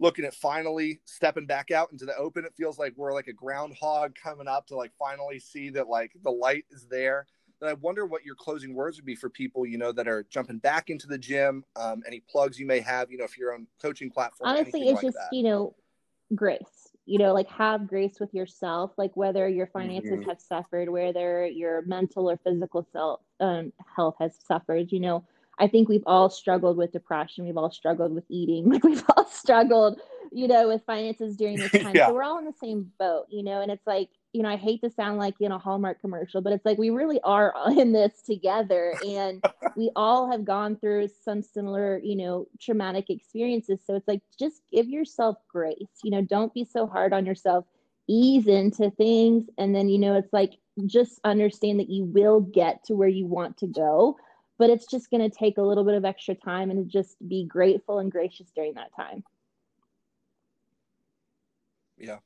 looking at finally stepping back out into the open. It feels like we're like a groundhog coming up to like finally see that like the light is there. And I wonder what your closing words would be for people, you know, that are jumping back into the gym. Um, any plugs you may have, you know, if you're on coaching platform. Honestly, it's like just that. you know, grace. You know, like have grace with yourself. Like whether your finances mm-hmm. have suffered, whether your mental or physical self um, health has suffered. You know, I think we've all struggled with depression. We've all struggled with eating. Like we've all struggled, you know, with finances during this time. yeah. So we're all in the same boat, you know. And it's like you know, I hate to sound like in a Hallmark commercial, but it's like we really are in this together and we all have gone through some similar, you know, traumatic experiences. So it's like just give yourself grace. You know, don't be so hard on yourself. Ease into things and then you know, it's like just understand that you will get to where you want to go, but it's just going to take a little bit of extra time and just be grateful and gracious during that time. Yeah.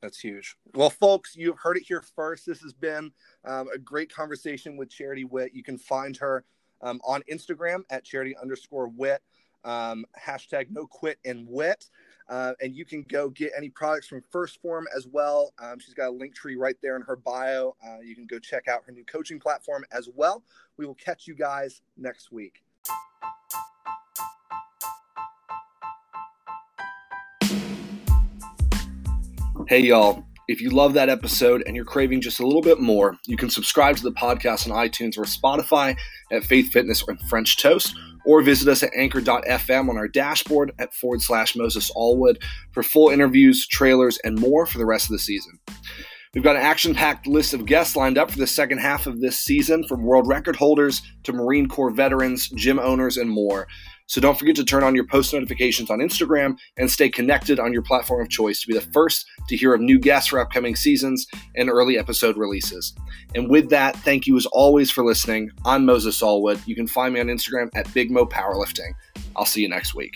That's huge. Well, folks, you've heard it here first. This has been um, a great conversation with Charity Witt. You can find her um, on Instagram at charity underscore witt, um, hashtag no quit and wit. Uh, and you can go get any products from 1st Form as well. Um, she's got a Linktree right there in her bio. Uh, you can go check out her new coaching platform as well. We will catch you guys next week. Hey, y'all. If you love that episode and you're craving just a little bit more, you can subscribe to the podcast on iTunes or Spotify at Faith Fitness or French Toast, or visit us at anchor.fm on our dashboard at forward slash Moses Allwood for full interviews, trailers, and more for the rest of the season. We've got an action packed list of guests lined up for the second half of this season, from world record holders to Marine Corps veterans, gym owners, and more. So don't forget to turn on your post notifications on Instagram and stay connected on your platform of choice to be the first to hear of new guests for upcoming seasons and early episode releases. And with that, thank you as always for listening. I'm Moses Allwood. You can find me on Instagram at Big Mo Powerlifting. I'll see you next week.